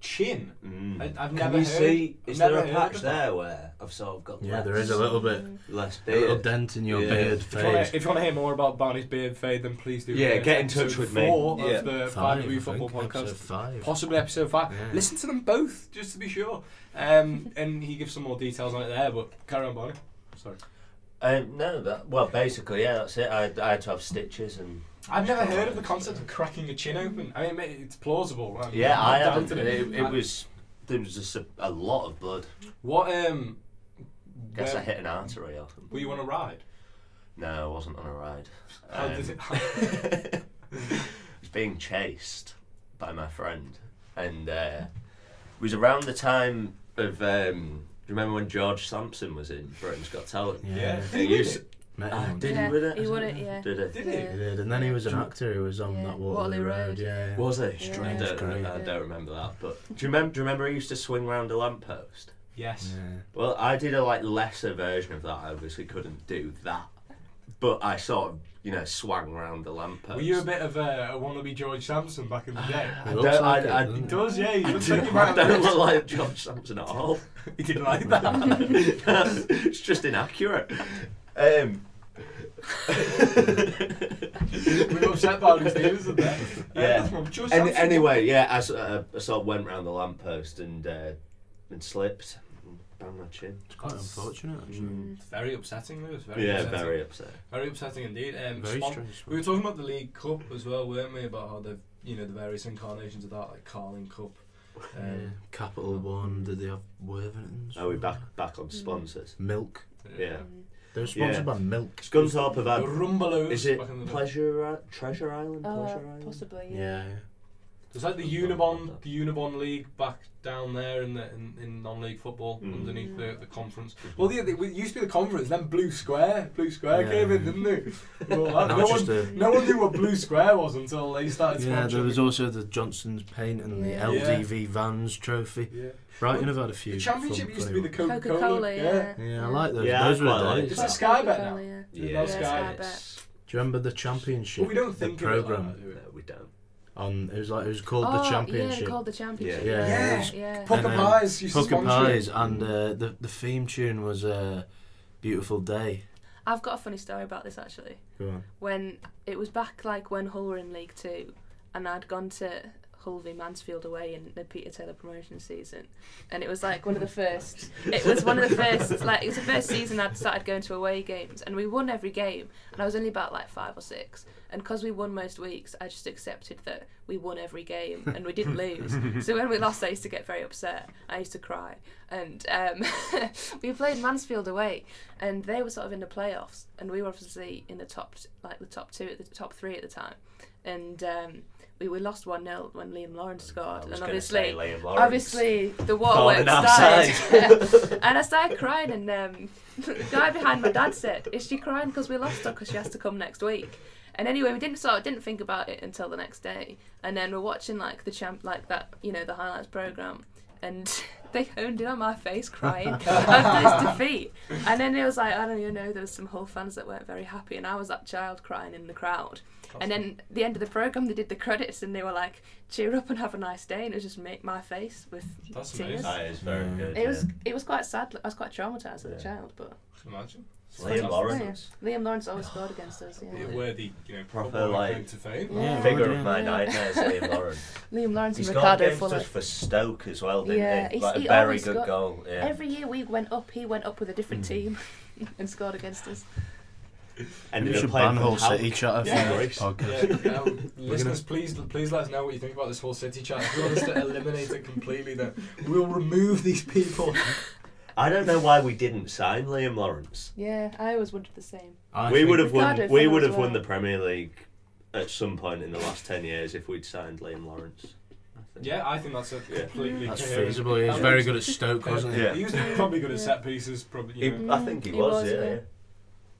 Chin. Mm. I- I've Can never you heard- see? Is there a patch of that. there where I've sort of got Yeah, less, there is a little bit. less A little dent in your Yeah. beard If you, wanna, fade. if you want to hear more about Barney's beard fade, then please do. Yeah, get in touch episode with me. four Yeah. of the Five, Five Football Podcast. episode five. Possibly episode five. Yeah. Listen to them both, just to be sure. Um, and he gives some more details on it there, but carry on, Barney. Sorry. Um, no, that, well, basically, yeah, that's it. I, I had to have stitches and. I've never heard of the concept of cracking a chin open. I mean, it's plausible. I'm- Yeah, I haven't. doubting It, it was. There was just a, a lot of blood. What um? Guess where- I hit an artery or something. Were you on a ride? No, I wasn't on a ride. How Um, did it? I was being chased by my friend, and uh, it was around the time of. Um, do you remember when George Sampson was in Britain's Got Talent? Yeah. And he used- Met Ah, him. did Yeah, he win it? he won it, yeah. Did he? Did he? Yeah. He did, and then he was an actor who was on Yeah, that Waterloo, Waterloo Road. Road. Yeah, yeah. Was he? Yeah. I, don't, Great. I don't remember that, but do you remember? Do you remember he used to swing round a lamppost? Yes. Yeah. Well, I did a like lesser version of that. I obviously couldn't do that, but I sort of you know swung round the lamppost. Were you a bit of a, a wannabe George Sampson back in the day? I It looks don't- like I- I- it, doesn't He it? does, yeah. He I looks do- like you I don't look like George Sampson at all. He didn't like that. it's just inaccurate. Um, we were upset Barney Stevens in there. Yeah. Uh, Any, anyway, yeah, I, s- uh, I sort of went round the lamppost and uh, and slipped, and banged my chin. It's quite unfortunate, actually. Mm. Very upsetting, Lewis. Very yeah, upsetting. very upset. Very upsetting indeed. Um, Very spon- strange. we were talking about the League Cup as well, weren't we? About how the you know the various incarnations of that, like Carling Cup. Yeah. Um, Capital One. Did they have Worthingtons? Are we back back on sponsors? Milk. Yeah. Mm. They're sponsored Yeah. by Milk. Scunthorpe have The had. Rumbelows. Is it back in the day. Pleasure Treasure Island? Uh, Pleasure Island. possibly, yeah. Yeah. Yeah. There's like the Unibond, the Unibond League back down there in the in, in non-league football Mm. underneath the, the conference. Well, yeah, it used to be the conference. Then Blue Square, Blue Square Yeah. came in, didn't they? Well, that- no, one, a- no one knew what Blue Square was until they started. Yeah, there was also the Johnstone's Paint and the Yeah. LDV Vans Trophy. Yeah. Brighton have had a few. The championship used to be the funny Coca Coca Cola. Cola, yeah. Yeah, I like those. Yeah, those were quite the like days. Is Well, it Sky Bet now? yeah. Yeah, Yeah, Sky Sky it's- Bet. Do you remember the championship? But we don't think the of it like that, do we? No, we don't. On. It was like it was called oh, the Yeah, championship. they called the championship. Yeah. Yeah, Yeah. yeah. Pukka And, um, Pies used to Pukka sponsor it. Pies, and uh, the the theme tune was uh, "Beautiful Day." I've got a funny story about this actually. Go on. When it was back like when Hull were in League Two, and I'd gone to Hull v Mansfield away in the Peter Taylor promotion season, and it was like one of the first. It was one of the first. Like it was the first season I'd started going to away games, and we won every game. And I was only about like five or six, and because we won most weeks, I just accepted that we won every game and we didn't lose. so when we lost, I used to get very upset. I used to cry, and um, we played Mansfield away, and they were sort of in the playoffs, and we were obviously in the top, like the top two, at the top three at the time, and. Um, we, we lost 1 0 when Liam Lawrence I scored. was And obviously, say Liam obviously the Falling waterworks outside. started. and I started crying, and um, the guy behind my dad said, "Is she crying because we lost her because she has to come next week?" And anyway, we didn't sort of didn't think about it until the next day, and then we're watching like the champ, like that, you know, the highlights program, and they honed in on my face crying after this defeat. And then it was like, I don't even know, there was some Hull fans that weren't very happy, and I was that child crying in the crowd. And then the end of the program, they did the credits, and they were like, "Cheer up and have a nice day," and it was just make my face with That's tears. amazing. That is very good. It was it was quite sad. I was quite traumatized as a child, but Imagine. Liam Lawrence. Liam Lawrence always scored against us. Yeah. Yeah, worthy, you know, Proper, footballer like- to fame. Yeah. Figure Yeah. of my nightmares, Liam Lawrence. Liam Lawrence He and scored Ricardo against Fuller. us for Stoke as well, didn't Yeah, he? he's- Like a very good got- goal. Yeah. Every year we went up, he went up with a different Mm. team and scored against us. Ended we should ban for Hull Hal- City chat Yeah. for this podcast. Yeah, um, listeners, please, please let us know what you think about this whole city chat. If you want us to eliminate it completely, then we'll remove these people. I don't know why we didn't sign Liam Lawrence. Yeah, I always wondered the same. I we think- would have won. Ricardo We Fuller would as have won well. the Premier League at some point in the last ten years if we'd signed Liam Lawrence. I think. Yeah, I think that's a Yeah. completely That's coherent- feasible. He was very good at Stoke, wasn't he? Yeah. He was probably good at set pieces. Probably, He, you know. I think he, He was. was, yeah. yeah.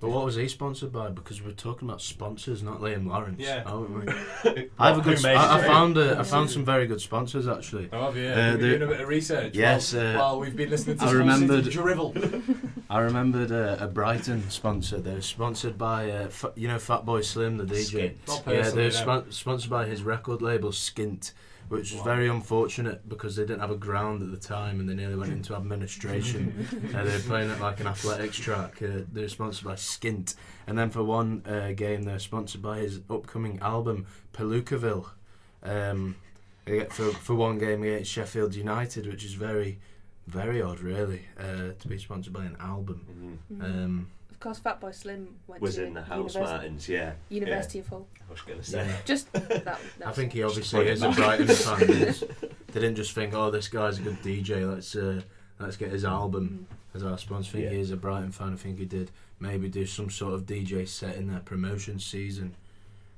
Yeah. But what was he sponsored by? Because we're talking about sponsors, not Liam Lawrence. Yeah. aren't we? I have a Who good. made sp- I, I it? found. A, I found some very good sponsors actually. Oh, have you? Uh, Have you the- been doing a bit of research? Yes, While, uh, while we've been listening to I Hull remembered- drivel. I remembered a, a Brighton sponsor. They were sponsored by, uh, F- you know, Fatboy Slim, the DJ. Skint. Not Yeah, personally, they were no. spon- sponsored by his record label Skint, which was Wow. very unfortunate because they didn't have a ground at the time and they nearly went into administration. uh, they were playing at like an athletics track. Uh, they were sponsored by Skint, and then for one uh, game they were sponsored by his upcoming album Palookaville. Um, for for one game against Sheffield United, which is very, very odd, really, uh, to be sponsored by an album. Mhm. Mm. Um, of course, Fatboy Slim went Was to in the House University, Martins. Yeah. University of Hull. I was gonna say. yeah. Just that. that I think he obviously plug it is a. Brighton fan. They They didn't just think, oh, this guy's a good DJ. Let's uh, let's get his album Mm. as our sponsor. I think Yeah. he is a Brighton fan. I think he did maybe do some sort of DJ set in their promotion season,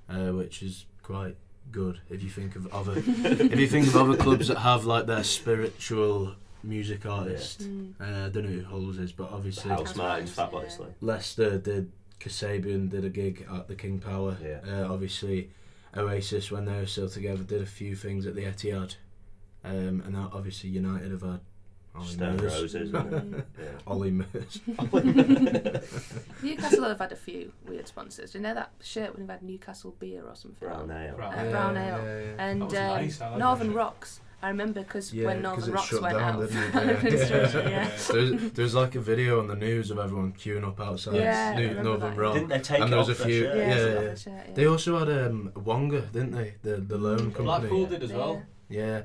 uh, which is quite good. If you think of other, if you think of other clubs that have like their spiritual music artist, Mm. uh, I don't know who Hulls is, but obviously House House Martins, Martins, Fatboy. Slim. Leicester did. Kasabian did a gig at the King Power. Yeah. Uh, obviously, Oasis when they were still together did a few things at the Etihad, um, and now obviously United have had Ollie Stone Murs. Roses. Yeah. Ollie Murs. Newcastle have had a few weird sponsors. Do you know that shirt when we've had Newcastle beer or something? Brown ale. Brown Uh, ale. brown ale. And That was um, nice, I like Northern that. Rocks. I remember because Yeah, when 'cause Northern it Rocks shut went down, out didn't it? of Yeah. administration, yeah. There's, there's like a video on the news of everyone queuing up outside Yeah, I New, Northern that. Rock. Didn't they take and it there was off a few- shirt? Yeah, Yeah, yeah. shirt, yeah. They also had um, Wonga, didn't they? The the loan company. Blackpool did as well. Yeah,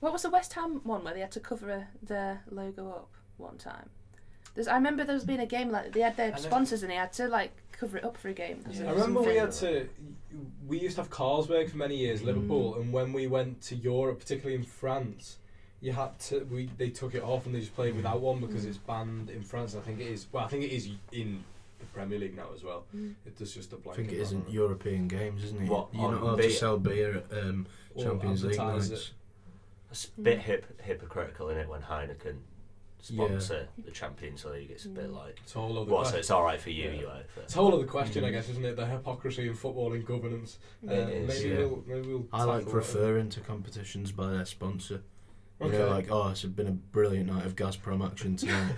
What was the West Ham one where they had to cover uh, their logo up one time? There's, I remember there was been a game like they had their I know. sponsors and they had to like cover it up for a game. 'cause I remember we had to. We used to have Carlsberg for many years, Mm. Liverpool, and when we went to Europe, particularly in France, you had to. We they took it off and they just played without one because Mm. it's banned in France. I think it is. Well, I think it is in the Premier League now as well. Mm. It does just a I blanket. think it ban isn't on European games, isn't it? What, You're not allowed beer? to sell beer at um, Champions League advertise nights. it. It's a bit hip, hypocritical in it when Heineken Yeah. sponsor the Champions League. It's a bit Mm. like, It's a whole other what? So it's all right for you, Yeah. you know. It's a whole other question, I Mm. guess, isn't it? The hypocrisy in football and governance. Uh, It is, maybe yeah. we'll maybe we'll. I like referring to competitions by their sponsor. You Okay. know, like, oh, it's been a brilliant night of Gazprom action tonight.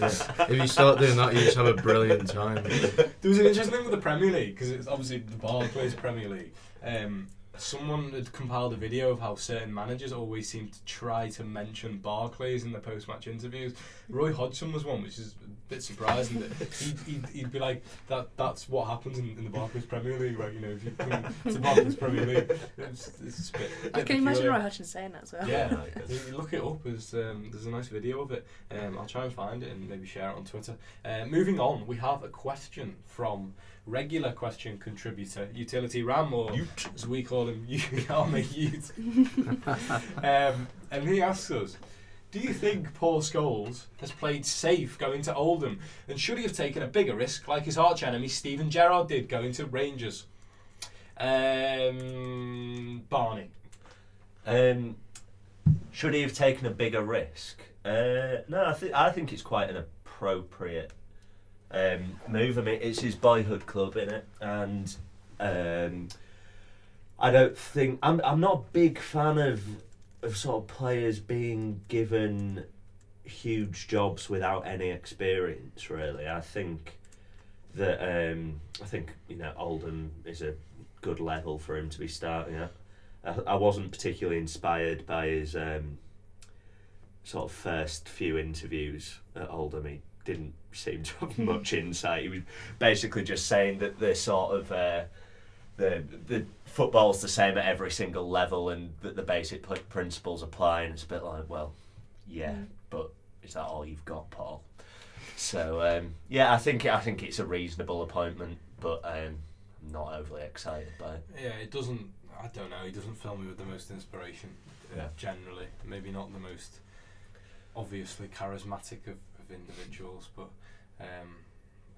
Yeah. If you start doing that, you just have a brilliant time. There was an interesting thing with the Premier League because it's obviously the Barclays Premier League. Um, someone had compiled a video of how certain managers always seem to try to mention Barclays in the post-match interviews. Roy Hodgson was one, which is a bit surprising. that he'd, he'd, he'd be like, "That that's what happens in, in the Barclays Premier League, right? You know, if you come to the Barclays Premier League, it's, it's a bit, a I bit can imagine. Roy Hodgson saying that as well. Yeah, No, it you you look it up. There's um, there's a nice video of it. Um, I'll try and find it and maybe share it on Twitter. Uh, moving on, we have a question from regular question contributor Utility Ram, or as we call him, Yama Ute. um, and he asks us. Do you think Paul Scholes has played safe going to Oldham, and should he have taken a bigger risk like his arch enemy Steven Gerrard did going to Rangers? Um, Barney. Um, should he have taken a bigger risk? Uh, no, I think I think it's quite an appropriate um, move. I mean, it's his boyhood club in it, and um, I don't think I'm. I'm not a big fan of of sort of players being given huge jobs without any experience. Really, I think that um, I think you know Oldham is a good level for him to be starting at. I, I wasn't particularly inspired by his um, sort of first few interviews at Oldham. He didn't seem to have much insight. He was basically just saying that the sort of uh, the the football's the same at every single level, and that the basic pl- principles apply. And it's a bit like, well, yeah, Mm. but is that all you've got, Paul? So um, yeah, I think I think it's a reasonable appointment, but um, I'm not overly excited by it. Yeah, it doesn't. I don't know. He doesn't fill me with the most inspiration. uh, Yeah. Generally, maybe not the most obviously charismatic of, of individuals, but um,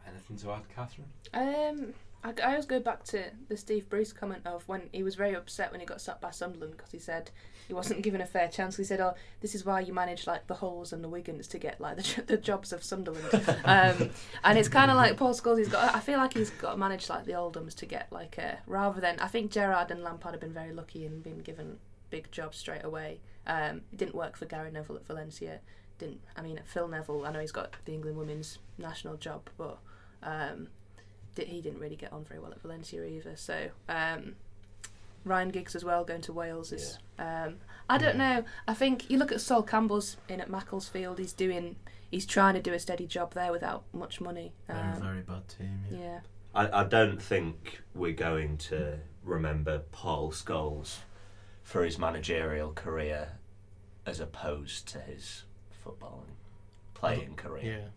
anything to add, Catherine? Um, I, I always go back to the Steve Bruce comment of when he was very upset when he got sacked by Sunderland because he said he wasn't given a fair chance. He said, "Oh, this is why you manage like the Hulls and the Wigans to get like the, the jobs of Sunderland." um, and it's kind of like Paul Scholes. He's got. I feel like he's got to manage like the Oldhams to get like a rather than. I think Gerrard and Lampard have been very lucky and been given big jobs straight away. Um, it didn't work for Gary Neville at Valencia. Didn't. I mean, Phil Neville. I know he's got the England women's national job, but. Um, di- he didn't really get on very well at Valencia either. So um, Ryan Giggs as well going to Wales is. Um, I don't know. I think you look at Sol Campbell's in at Macclesfield. He's doing. He's trying to do a steady job there without much money. Um, a very bad team. Yeah. yeah. I, I don't think we're going to remember Paul Scholes for his managerial career as opposed to his footballing playing career. Yeah.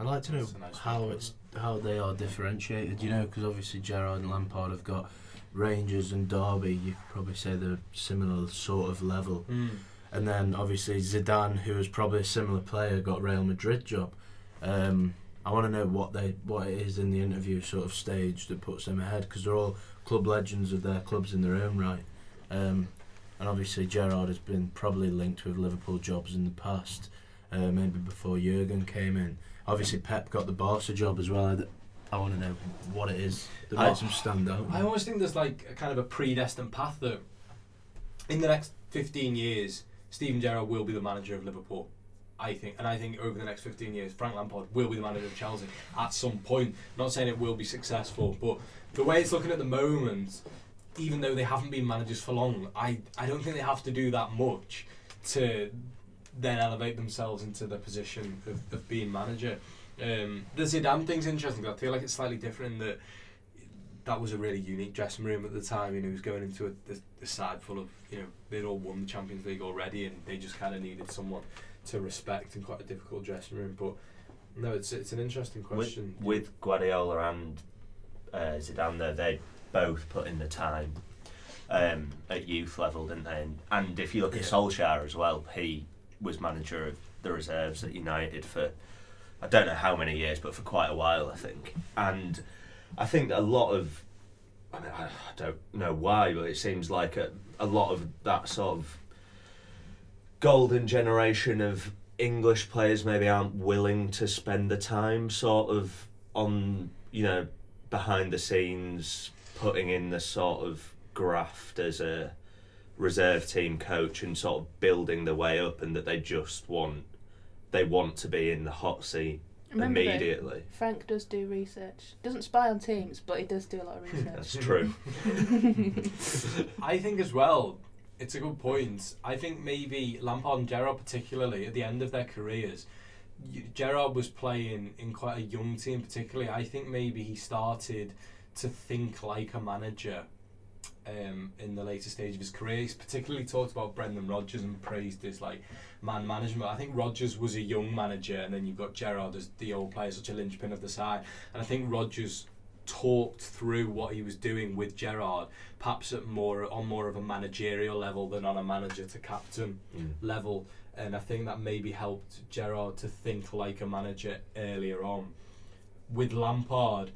I'd like to know That's a nice how way to it's how they are differentiated. You know, because obviously Gerrard and Lampard have got Rangers and Derby. You could probably say they're similar sort of level. And then obviously Zidane, who was probably a similar player, got Real Madrid job. Um, I want to know what they what it is in the interview sort of stage that puts them ahead because they're all club legends of their clubs in their own right. Um, and obviously Gerrard has been probably linked with Liverpool jobs in the past, uh, maybe before Jurgen came in. Obviously Pep got the Barca job as well. I want to know what it is that I- makes him stand out. I always think there's like a kind of a predestined path that in the next 15 years, Steven Gerrard will be the manager of Liverpool. I think, and I think over the next 15 years, Frank Lampard will be the manager of Chelsea at some point. Not saying it will be successful, but the way it's looking at the moment, even though they haven't been managers for long, I, I don't think they have to do that much to then elevate themselves into the position of, of being manager. Um, the Zidane thing's interesting. 'cause I feel like it's slightly different in that that was a really unique dressing room at the time. You know, he was going into a, a, a side full of you know they'd all won the Champions League already, and they just kind of needed someone to respect in quite a difficult dressing room. But no, it's it's an interesting question. With, with Guardiola and uh, Zidane, there, they both put in the time um, at youth level, didn't they? And, and if you look at Yeah. Solskjaer as well, he was manager of the reserves at United for I don't know how many years, but for quite a while, I think. And I think a lot of I, mean, I don't know why, but it seems like a, a lot of that sort of golden generation of English players maybe aren't willing to spend the time sort of on, you know, behind the scenes, putting in the sort of graft as a reserve team coach and sort of building the way up and that they just want they want to be in the hot seat Remember though, immediately. Frank does do research. Doesn't spy on teams, but he does do a lot of research. That's true. I think as well, it's a good point. I think maybe Lampard and Gerrard, particularly at the end of their careers, y- Gerrard was playing in quite a young team, particularly. I think maybe he started to think like a manager um, in the later stage of his career. He's particularly talked about Brendan Rodgers and praised his like man management. I think Rodgers was a young manager, and then you've got Gerrard as the old player, such a linchpin of the side. And I think Rodgers talked through what he was doing with Gerrard, perhaps at more on more of a managerial level than on a manager to captain Mm. level. And I think that maybe helped Gerrard to think like a manager earlier on. With Lampard,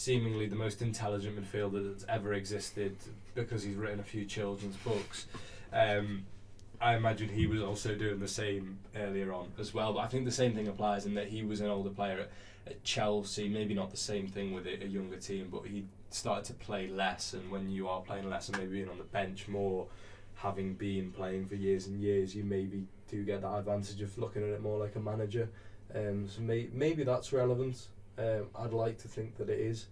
seemingly the most intelligent midfielder that's ever existed because he's written a few children's books. Um, I imagine he was also doing the same earlier on as well. But I think the same thing applies in that he was an older player at, at Chelsea. Maybe not the same thing with a, a younger team, but he started to play less. And when you are playing less and maybe being on the bench more, having been playing for years and years, you maybe do get that advantage of looking at it more like a manager. Um, so may, maybe that's relevant. Um, I'd like to think that it is.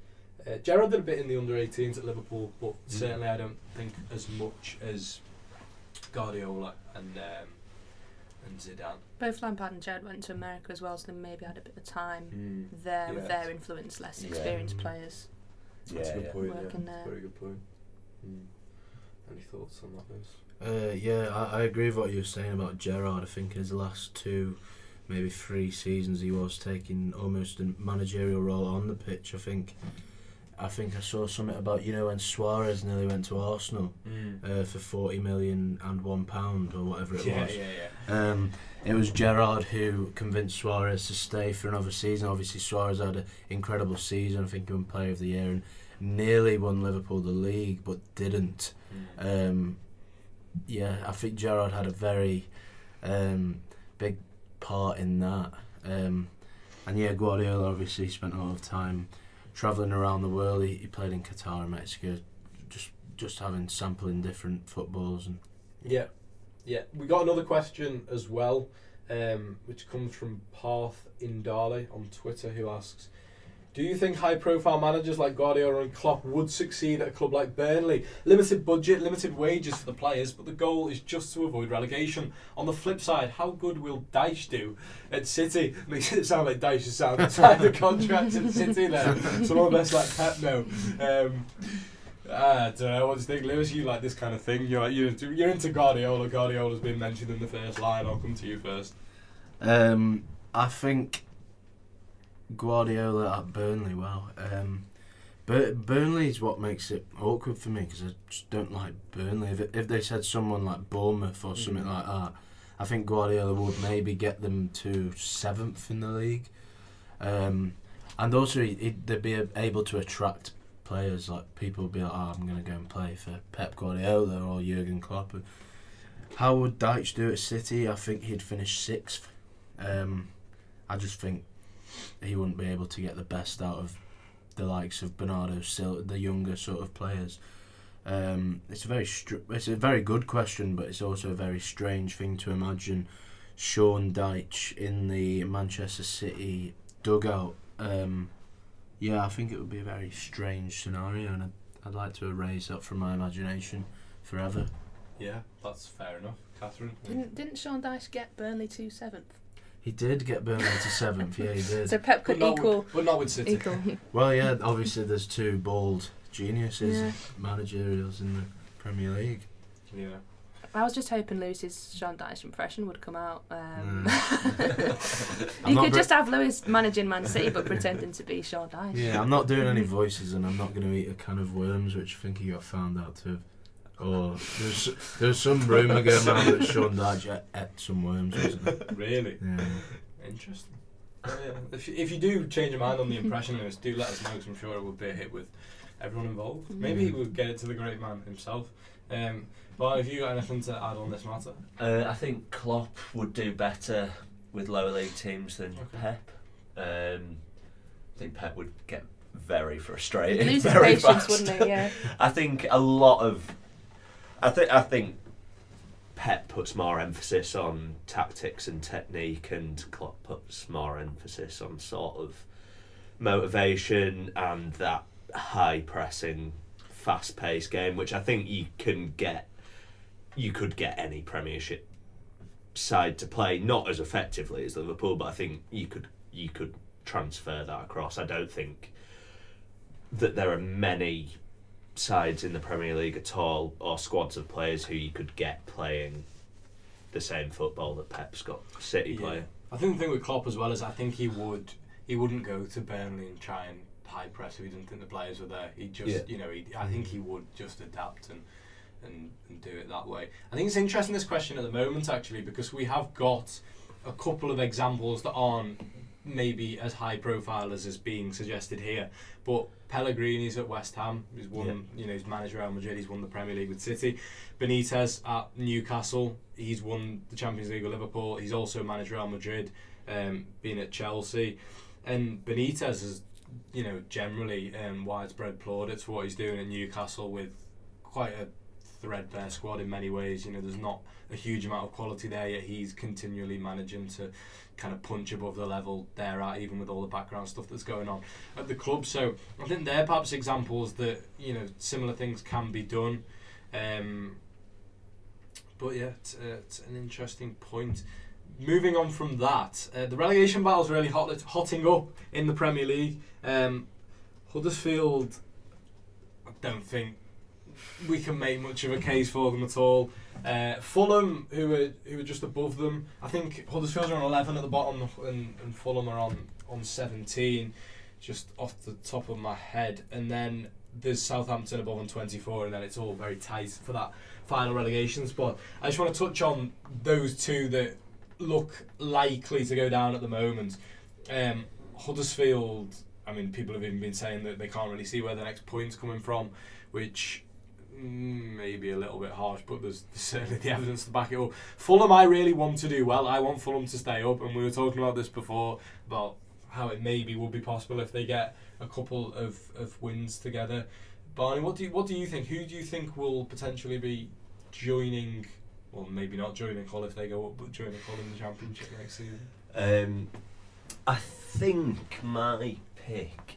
Uh, Gerrard did a bit in the under 18s at Liverpool, but certainly I don't think as much as Guardiola and um, and Zidane. Both Lampard and Gerrard went to America as well, so they maybe had a bit of time there with their influence, less Yeah. experienced players. That's a Yeah, good yeah. point. Yeah, Working there. very good point. Mm. Any thoughts on that, Liz? Uh, yeah, I, I agree with what you were saying about Gerrard. I think his last two, maybe three seasons, he was taking almost a managerial role on the pitch. I think, I think I saw something about you know when Suarez nearly went to Arsenal uh, for forty million and one pound or whatever it yeah, was. yeah, yeah. Um, it was Gerrard who convinced Suarez to stay for another season. Obviously, Suarez had an incredible season. I think he won Player of the Year and nearly won Liverpool the league, but didn't. Mm. Um, yeah, I think Gerrard had a very um, big part in that. Um, and yeah, Guardiola obviously spent a lot of time travelling around the world. He, he played in Qatar and Mexico, just just having sampling different footballs and Yeah, yeah. We got another question as well, um, which comes from Parth Indale on Twitter, who asks, "Do you think high-profile managers like Guardiola and Klopp would succeed at a club like Burnley? Limited budget, limited wages for the players, but the goal is just to avoid relegation. On the flip side, how good will Dyche do at City? Makes it sound like Dyche has signed signed a contract at City there. Some of us like Pep know." Um, I don't know. What you think, Lewis? You like this kind of thing? You're you're into, you're into Guardiola. Guardiola's been mentioned in the first line. I'll come to you first. Um, I think Guardiola at Burnley. Well, um, Bur- Burnley is what makes it awkward for me because I just don't like Burnley. If, if they said someone like Bournemouth or something Mhm. like that, I think Guardiola would maybe get them to seventh in the league. Um, and also, he, he'd, they'd be able to attract players. Like people would be like, "Oh, I'm going to go and play for Pep Guardiola or Jurgen Klopp." How would Dyche do at City? I think he'd finish sixth. Um, I just think he wouldn't be able to get the best out of the likes of Bernardo Silva, the younger sort of players. Um, it's a very str- it's a very good question, but it's also a very strange thing to imagine Sean Dyche in the Manchester City dugout. Um, yeah, I think it would be a very strange scenario, and I'd, I'd like to erase that from my imagination forever. Yeah, that's fair enough, Catherine. Didn't didn't Sean Dyche get Burnley to seventh? He did get Burnley to seventh. Yeah, he did. So Pep could not, equal with, but not with City. equal. Well, yeah, obviously there's two bald geniuses, Yeah. managerials in the Premier League. Yeah. I was just hoping Lewis's Sean Dyche impression would come out. Um, I'm you could br- just have Lewis managing Man City but pretending to be Sean Dyche. Yeah, I'm not doing any voices, and I'm not going to eat a can of worms, which I think he got found out to. Or there's there's some rumour going around that Sean Dyche ate, ate some worms, wasn't there? Really Yeah. interesting. Oh, yeah. If, you- if you do change your mind on the impression, Lewis, do let us know because I'm sure it would be a hit with everyone involved. Maybe he would get it to the great man himself. Um, but have you got anything to add on this matter? Uh, I think Klopp would do better with lower league teams than Okay. Pep. Um, I think Pep would get very frustrated. Lose very patience, fast. wouldn't he? Yeah. I think a lot of, I think I think Pep puts more emphasis on tactics and technique, and Klopp puts more emphasis on sort of motivation and that high pressing, fast paced game, which I think you can get. You could get any Premiership side to play not as effectively as Liverpool, but I think you could you could transfer that across. I don't think that there are many sides in the Premier League at all, or squads of players who you could get playing the same football that Pep's got City Yeah. playing. I think the thing with Klopp as well is I think he would he wouldn't go to Burnley and try and high press if he didn't think the players were there. He just Yeah. you know he, I think mm. he would just adapt and, and and do it that way. I think it's interesting this question at the moment actually because we have got a couple of examples that aren't maybe as high profile as is being suggested here. But Pellegrini's at West Ham. He's won, you know, he's managed Real Madrid. He's won the Premier League with City. Benitez at Newcastle. He's won the Champions League with Liverpool. He's also managed Real Madrid, um, been at Chelsea, and Benitez is, you know, generally um, widespread plaudits for what he's doing at Newcastle with quite a threadbare squad in many ways. You know, there's not a huge amount of quality there, yet he's continually managing to kind of punch above the level they're at, even with all the background stuff that's going on at the club. So I think they're perhaps examples that you know similar things can be done. Um, but yeah, it's, uh, it's an interesting point. Moving on from that, uh, the relegation battle's really hot, it's hotting up in the Premier League. Um, Huddersfield, I don't think we can make much of a case for them at all. Uh, Fulham, who are who are just above them, I think Huddersfield are on eleven at the bottom, and, and Fulham are on on seventeen, just off the top of my head. And then there's Southampton above on twenty four, and then it's all very tight for that final relegation spot. I just want to touch on those two that look likely to go down at the moment. Um, Huddersfield, I mean, people have even been saying that they can't really see where the next point's coming from, which maybe a little bit harsh, but there's certainly the evidence to back it up. Fulham, I really want to do well. I want Fulham to stay up, and we were talking about this before about how it maybe would be possible if they get a couple of, of wins together. Barney, what do you, what do you think? Who do you think will potentially be joining? Well, maybe not joining Hull if they go up, but joining Hull in the Championship next season. Um, I think my pick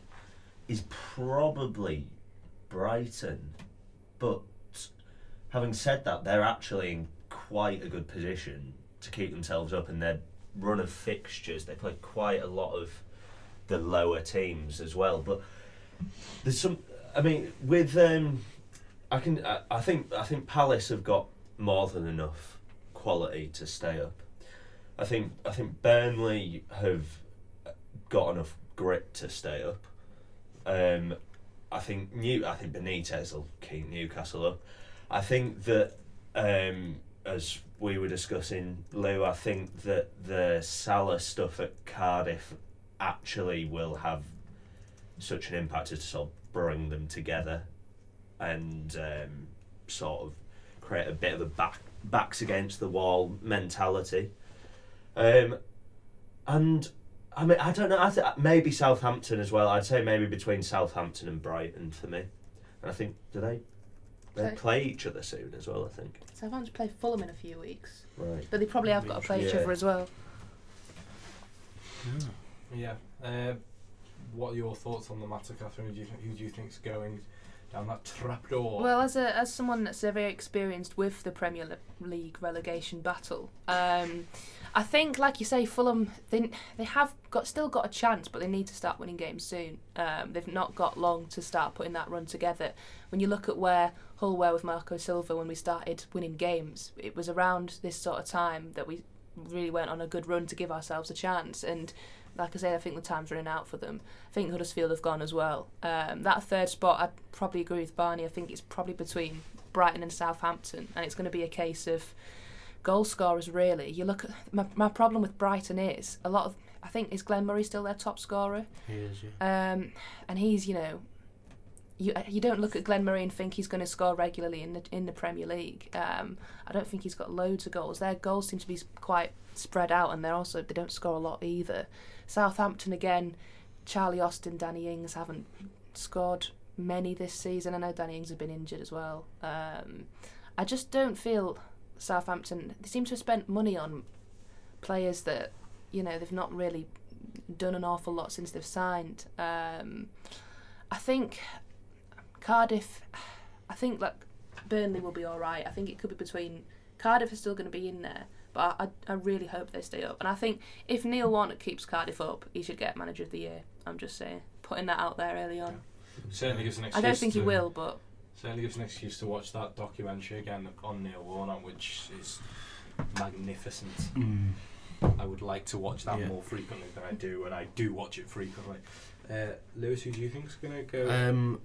is probably Brighton, but having said that, they're actually in quite a good position to keep themselves up in their run of fixtures. They play quite a lot of the lower teams as well, but there's some. I mean, with um, I can. I, I think. I think Palace have got more than enough quality to stay up. I think. I think Burnley have got enough grit to stay up. Um, I think New. I think Benitez will keep Newcastle up. I think that um, as we were discussing, Lou, I think that the Sala stuff at Cardiff actually will have such an impact as to sort of bring them together and um, sort of create a bit of a back backs against the wall mentality. Um, and I mean, I don't know. I th- maybe Southampton as well. I'd say maybe between Southampton and Brighton for me. And I think do they they Okay. play each other soon as well. I think Southampton play Fulham in a few weeks, right. but they probably have got to play each other as well. Yeah. Uh, what are your thoughts on the matter, Catherine? Who do you, think, who do you think's going down that trapdoor? Well, as a as someone that's very experienced with the Premier Le- League relegation battle, um, I think, like you say, Fulham they they have got still got a chance, but they need to start winning games soon. Um, they've not got long to start putting that run together. When you look at where Hull were with Marco Silva when we started winning games, it was around this sort of time that we really went on a good run to give ourselves a chance and. Like I say, I think the time's running out for them. I think Huddersfield have gone as well. Um, that third spot, I'd probably agree with Barney. I think it's probably between Brighton and Southampton, and it's going to be a case of goal scorers. Really, you look at my, my problem with Brighton is a lot of. I think is Glenn Murray still their top scorer, He is, yeah. um, and he's you know. You, you don't look at Glenn Murray and think he's going to score regularly in the in the Premier League. Um, I don't think he's got loads of goals. Their goals seem to be quite spread out, and they're also they don't score a lot either. Southampton again, Charlie Austin, Danny Ings haven't scored many this season. I know Danny Ings has been injured as well. Um, I just don't feel Southampton they seem to have spent money on players that you know they've not really done an awful lot since they've signed. Um, I think Cardiff. I think like Burnley will be all right. I think it could be between Cardiff is still going to be in there, but I, I really hope they stay up. And I think if Neil Warnock keeps Cardiff up, he should get Manager of the Year. I'm just saying, putting that out there early on. Certainly gives an I don't think he will, but Certainly gives an excuse to watch that documentary again on Neil Warnock, which is magnificent. I would like to watch that Yeah. more frequently than I do, and I do watch it frequently. Uh, Lewis, who do you think's going to go? Um,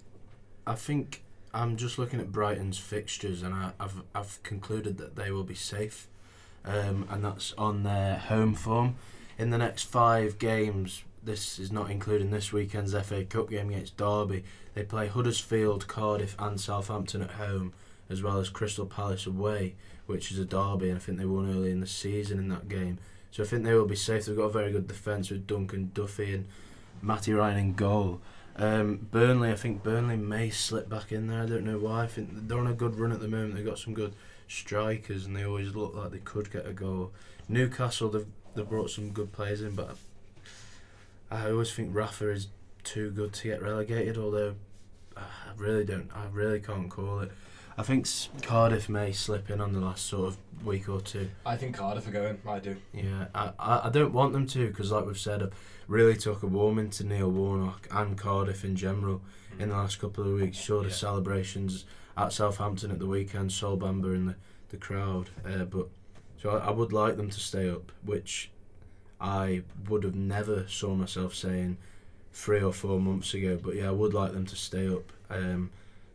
I think I'm just looking at Brighton's fixtures, and I, I've I've concluded that they will be safe, um, and that's on their home form. In the next five games, this is not including this weekend's FA Cup game against Derby. They play Huddersfield, Cardiff, and Southampton at home, as well as Crystal Palace away, which is a derby, and I think they won early in the season in that game. So I think they will be safe. They've got a very good defence with Dunk and Duffy and Matty Ryan in goal. Um, Burnley, I think Burnley may slip back in there. I don't know why. I think they're on a good run at the moment. They've got some good strikers, and they always look like they could get a goal. Newcastle, they've they've brought some good players in, but I always think Rafa is too good to get relegated. Although I really don't, I really can't call it. I think Cardiff may slip in on the last sort of week or two. I think Cardiff are going. I do. Yeah, I, I, I don't want them to because, like we've said, I've really took a warming to Neil Warnock and Cardiff in general in the last couple of weeks. Sure, the Yeah. celebrations at Southampton at the weekend, Sol Bamba in the, the crowd. Uh, but so I, I would like them to stay up, which I would have never saw myself saying three or four months ago. But yeah, I would like them to stay up. Um,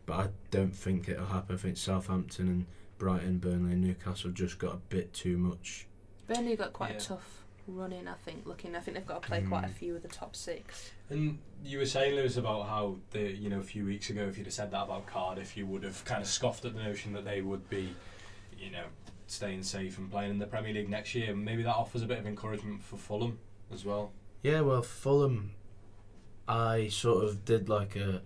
but I don't think it'll happen. I think Southampton and Brighton, Burnley, and Newcastle just got a bit too much. Burnley got quite Yeah. a tough run in. I think looking, I think they've got to play quite a Mm. few of the top six. And you were saying, Lewis, about how the you know a few weeks ago, if you'd have said that about Cardiff, you would have kind of scoffed at the notion that they would be, you know, staying safe and playing in the Premier League next year. Maybe that offers a bit of encouragement for Fulham as well. Yeah, well, Fulham, I sort of did like a,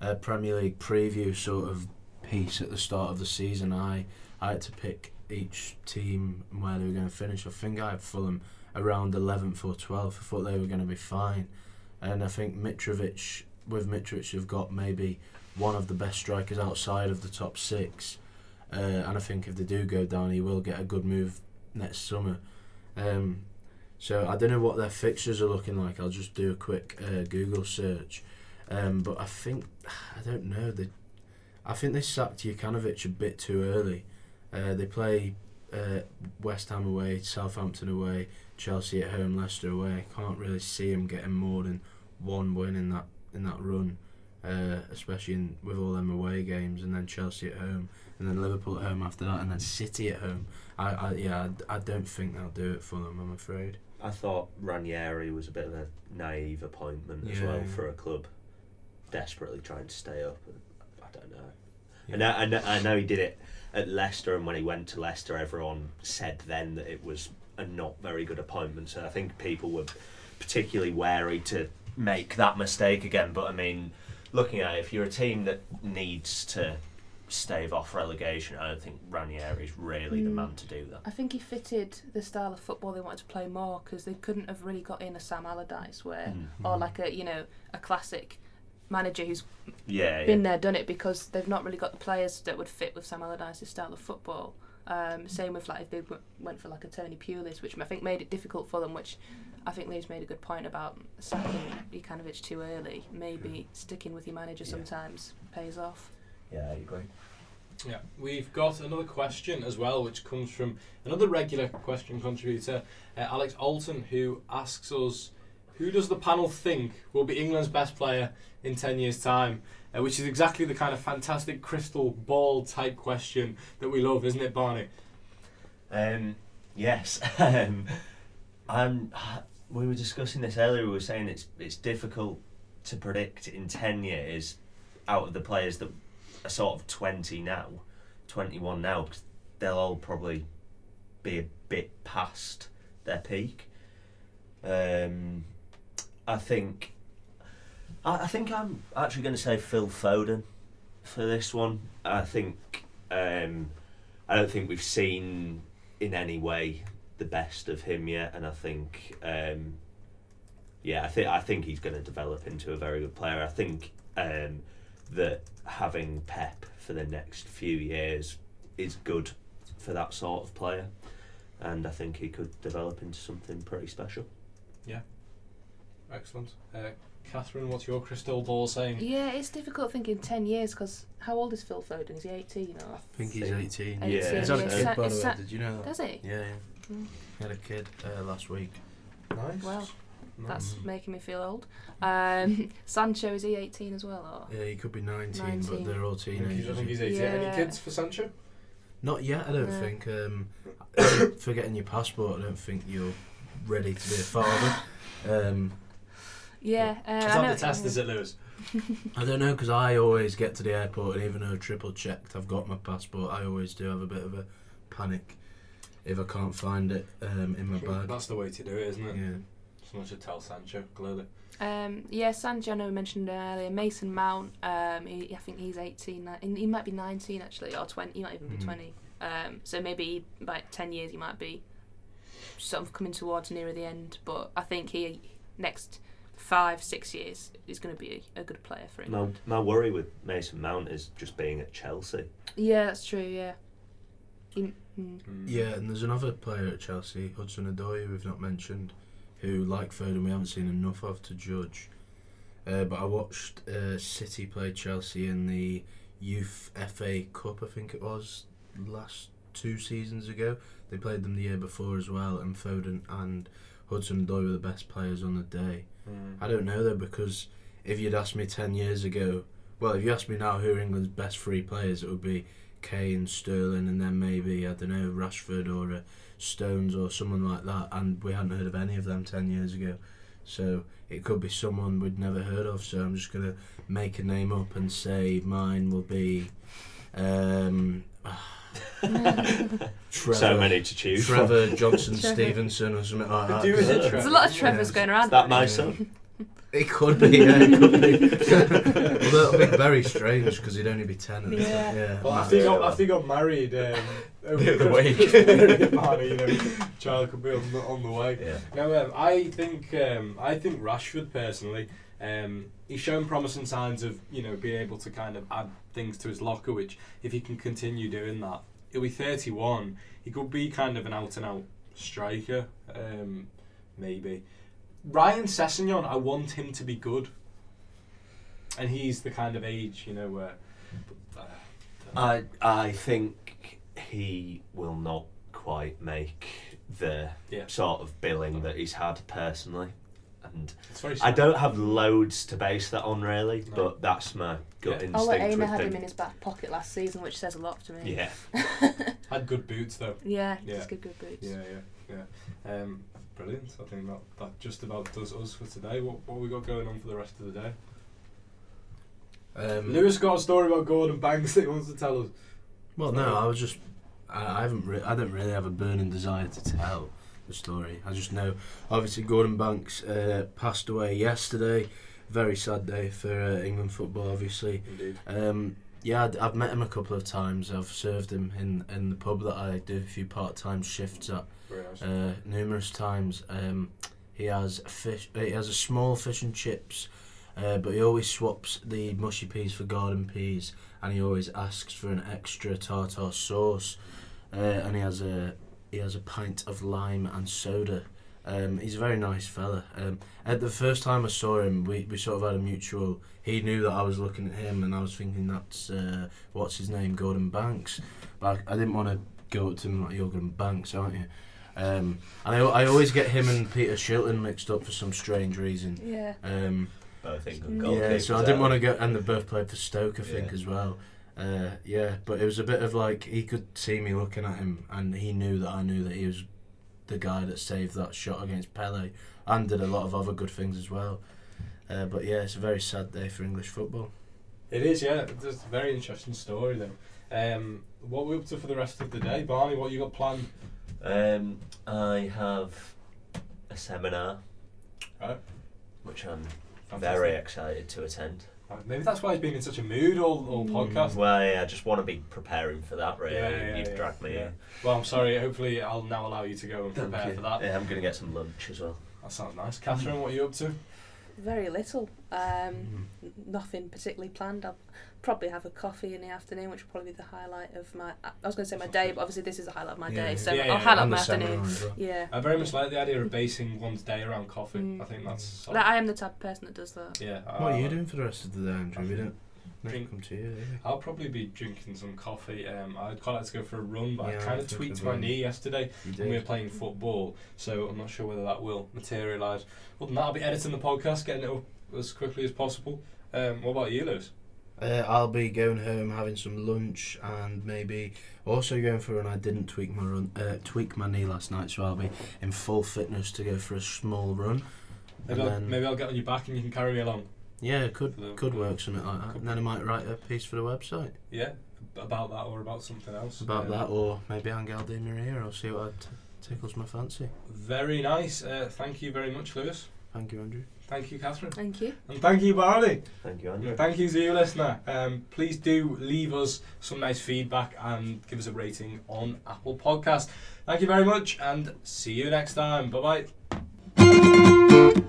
a Premier League preview sort of piece at the start of the season. I I had to pick each team where they were going to finish. I think I had Fulham around 11th or 12th. I thought they were going to be fine. And I think Mitrovic, with Mitrovic, you've got maybe one of the best strikers outside of the top six. Uh, and I think if they do go down, he will get a good move next summer. Um, so I don't know what their fixtures are looking like. I'll just do a quick uh, Google search. Um, but I think I don't know. They, I think they sacked Jokanovic a bit too early. Uh, they play uh, West Ham away, Southampton away, Chelsea at home, Leicester away. I can't really see him getting more than one win in that in that run, uh, especially in, with all them away games, and then Chelsea at home, and then Liverpool at home after that, and then City at home. I, I yeah, I, I don't think they'll do it for them. I'm afraid. I thought Ranieri was a bit of a naive appointment as Yeah. well for a club desperately trying to stay up. I don't know. I know, I know. I know he did it at Leicester, and when he went to Leicester, everyone said then that it was a not very good appointment. So I think people were particularly wary to make that mistake again. But I mean, looking at it, if you're a team that needs to stave off relegation, I don't think Ranieri is really the Mm. man to do that. I think he fitted the style of football they wanted to play more because they couldn't have really got in a Sam Allardyce where, Mm. or like a you know a classic manager who's Yeah, been yeah. there, done it because they've not really got the players that would fit with Sam Allardyce's style of football. Um, same with like if they w- went for like a Tony Pulis, which I think made it difficult for them. Which I think Lee's made a good point about sacking Ivanovic too early. Maybe sticking with your manager Yeah. sometimes pays off. Yeah, I agree. Yeah, we've got another question as well, which comes from another regular question contributor, uh, Alex Alton, who asks us, "Who does the panel think will be England's best player in ten years' time?" Uh, which is exactly the kind of fantastic crystal ball type question that we love, isn't it, Barney? Um, yes. um, I'm, we were discussing this earlier. We were saying it's it's difficult to predict in ten years out of the players that are sort of twenty now, twenty one now, because they'll all probably be a bit past their peak. Um, I think. I, I think I'm actually going to say Phil Foden for this one. I think. Um, I don't think we've seen in any way the best of him yet, and I think, um, yeah, I think I think he's going to develop into a very good player. I think um, that having Pep for the next few years is good for that sort of player, and I think he could develop into something pretty special. Yeah, excellent. Uh, Catherine, what's your crystal ball saying? Yeah, it's difficult thinking 10 years because how old is Phil Foden? Is he 18 or? I think he's 18. Yeah. He's had a kid, by the way. Did you know that? Does he? Yeah, yeah. Mm. Had a kid uh, last week. Nice. Well, That's Mm. making me feel old. Um, Sancho, is he 18 as well? Or? Yeah, he could be 19, 19. but they're all I think he's, teenagers. I think he's 18. Any kids for Sancho? Not yet, I don't No. think. Um, for getting your passport, I don't think you're ready to be a father. Um, Yeah. Uh, Is I that know, the test, yeah. is it, Lewis? I don't know because I always get to the airport and even though triple checked I've got my passport, I always do have a bit of a panic if I can't find it um, in my bag. That's the way to do it, isn't it? Yeah. Someone should tell Sancho, clearly. Um, yeah, Sancho, I know we mentioned earlier. Mason Mount, um, he, I think he's 18. uh, He might be 19 actually, or 20. He might even be Mhm. 20. Um, so maybe by 10 years he might be sort of coming towards nearer the end. But I think he next five, six years is going to be a, a good player for him. My my worry with Mason Mount is just being at Chelsea. Yeah, that's true. Yeah. He, mm. Yeah, and there's another player at Chelsea, Hudson Odoi, who we've not mentioned, who, like Foden, we haven't seen enough of to judge. Uh, but I watched uh, City play Chelsea in the Youth FA Cup, I think it was, last two seasons ago. They played them the year before as well, and Foden and Hudson Odoi were the best players on the day. Mm. I don't know though, because if you'd asked me 10 years ago, well, if you asked me now who are England's best three players, it would be Kane, Sterling, and then maybe, I don't know, Rashford or uh, Stones or someone like that. And we hadn't heard of any of them 10 years ago. So it could be someone we'd never heard of. So I'm just going to make a name up and say mine will be. Um, Trevor, so many to choose. Trevor Johnson Trevor. Stevenson or something like that. Do with it, There's a lot of Trevors Yeah. going around. Is that my son? It could be, yeah, it could be. Although it'll be very strange because he'd only be 10 at the Yeah. time. Yeah. Well, Matt. after he got, after he got married, um, over The Christmas week. you know, child could be on the, on the way. Yeah. No, um, I think um, I think Rashford personally, um, he's shown promising signs of you know being able to kind of add things to his locker. Which, if he can continue doing that, he'll be 31. He could be kind of an out and out striker, um, maybe. Ryan Sessegnon, I want him to be good, and he's the kind of age you know where. Uh, I I think he will not quite make the Yeah. sort of billing that he's had personally, and I don't have loads to base that on really, No. but that's my gut Yeah. Ola Aina had him him. in his back pocket last season, which says a lot to me. Yeah, Had good boots though. Yeah, Yeah. good, good boots. Yeah, yeah, yeah. Um, brilliant. I think that, that just about does us for today. What what we got going on for the rest of the day? Um, Lewis got a story about Gordon Banks that he wants to tell us. Well, no, I was just. I, I haven't. Re- I don't really have a burning desire to tell the story. I just know, obviously, Gordon Banks uh, passed away yesterday. Very sad day for uh, England football, obviously. Indeed. Um, yeah, I'd, I've met him a couple of times. I've served him in, in the pub that I do a few part time shifts at. Uh, numerous times. Um, he has fish. He has a small fish and chips, uh, but he always swaps the mushy peas for garden peas, and he always asks for an extra tartar sauce. Uh, and he has a he has a pint of lime and soda. Um, he's a very nice fella. Um, at the first time I saw him, we, we sort of had a mutual. He knew that I was looking at him, and I was thinking that's uh, what's his name, Gordon Banks. But I, I didn't want to go up to him like you're Gordon Banks, aren't you? Um, and I, I always get him and Peter Shilton mixed up for some strange reason. Yeah. Um, both England Yeah, goalkeepers. yeah, so I didn't want to go, and they both played for Stoke, I think, Yeah. as well. Uh, yeah, but it was a bit of like he could see me looking at him, and he knew that I knew that he was the guy that saved that shot against Pele, and did a lot of other good things as well. Uh, but yeah, it's a very sad day for English football. It is, yeah. It's a very interesting story, though. Um, what we up to for the rest of the day, Barney? What you got planned? Um, I have a seminar, Right. which I'm Fantastic. very excited to attend. Right, Maybe that's why he's been in such a mood all, all Mm. podcast. Well, yeah, I just want to be preparing for that. Really, Yeah, yeah, you've yeah, dragged me. yeah. in. Well, I'm sorry. Hopefully, I'll now allow you to go and prepare for that. Yeah, I'm gonna get some lunch as well. That sounds nice. Catherine, what are you up to? Very little. Um, Mm. nothing particularly planned. I'll probably have a coffee in the afternoon, which will probably be the highlight of my. I was going to say my day, but obviously this is the highlight of my Yeah. day, so Yeah, yeah, I'll yeah. highlight And my afternoon. well. Yeah. I very much like the idea of basing one's day around coffee. Mm. I think that's. Like, I am the type of person that does that. yeah. What I- are you doing for the rest of the day, Andrew? We don't never Drink- come to you. we? I'll probably be drinking some coffee. Um, I'd quite like to go for a run, but Yeah, I kind of tweaked my knee yesterday when we were playing football, so I'm not sure whether that will materialise. Than that, I'll be editing the podcast, getting it up as quickly as possible. Um, what about you, Lewis? Uh, I'll be going home, having some lunch, and maybe also going for a run. I didn't tweak my run, uh, tweak my knee last night, so I'll be in full fitness to go for a small run. Maybe, I'll, then- maybe I'll get on your back and you can carry me along. Yeah, could For the- could work something like that. And then I might write a piece for the website Yeah, about that or about something else. about Um, that, or maybe Angel Di Maria. I'll see what t- tickles my fancy. Very nice. Uh, thank you very much, Lewis. Thank you, Andrew. Thank you, Catherine. Thank you. And thank you, Barney. Thank you, Andrew. Thank you to you, listener. Um, please do leave us some nice feedback and give us a rating on Apple Podcast. Thank you very much, and see you next time. Bye bye.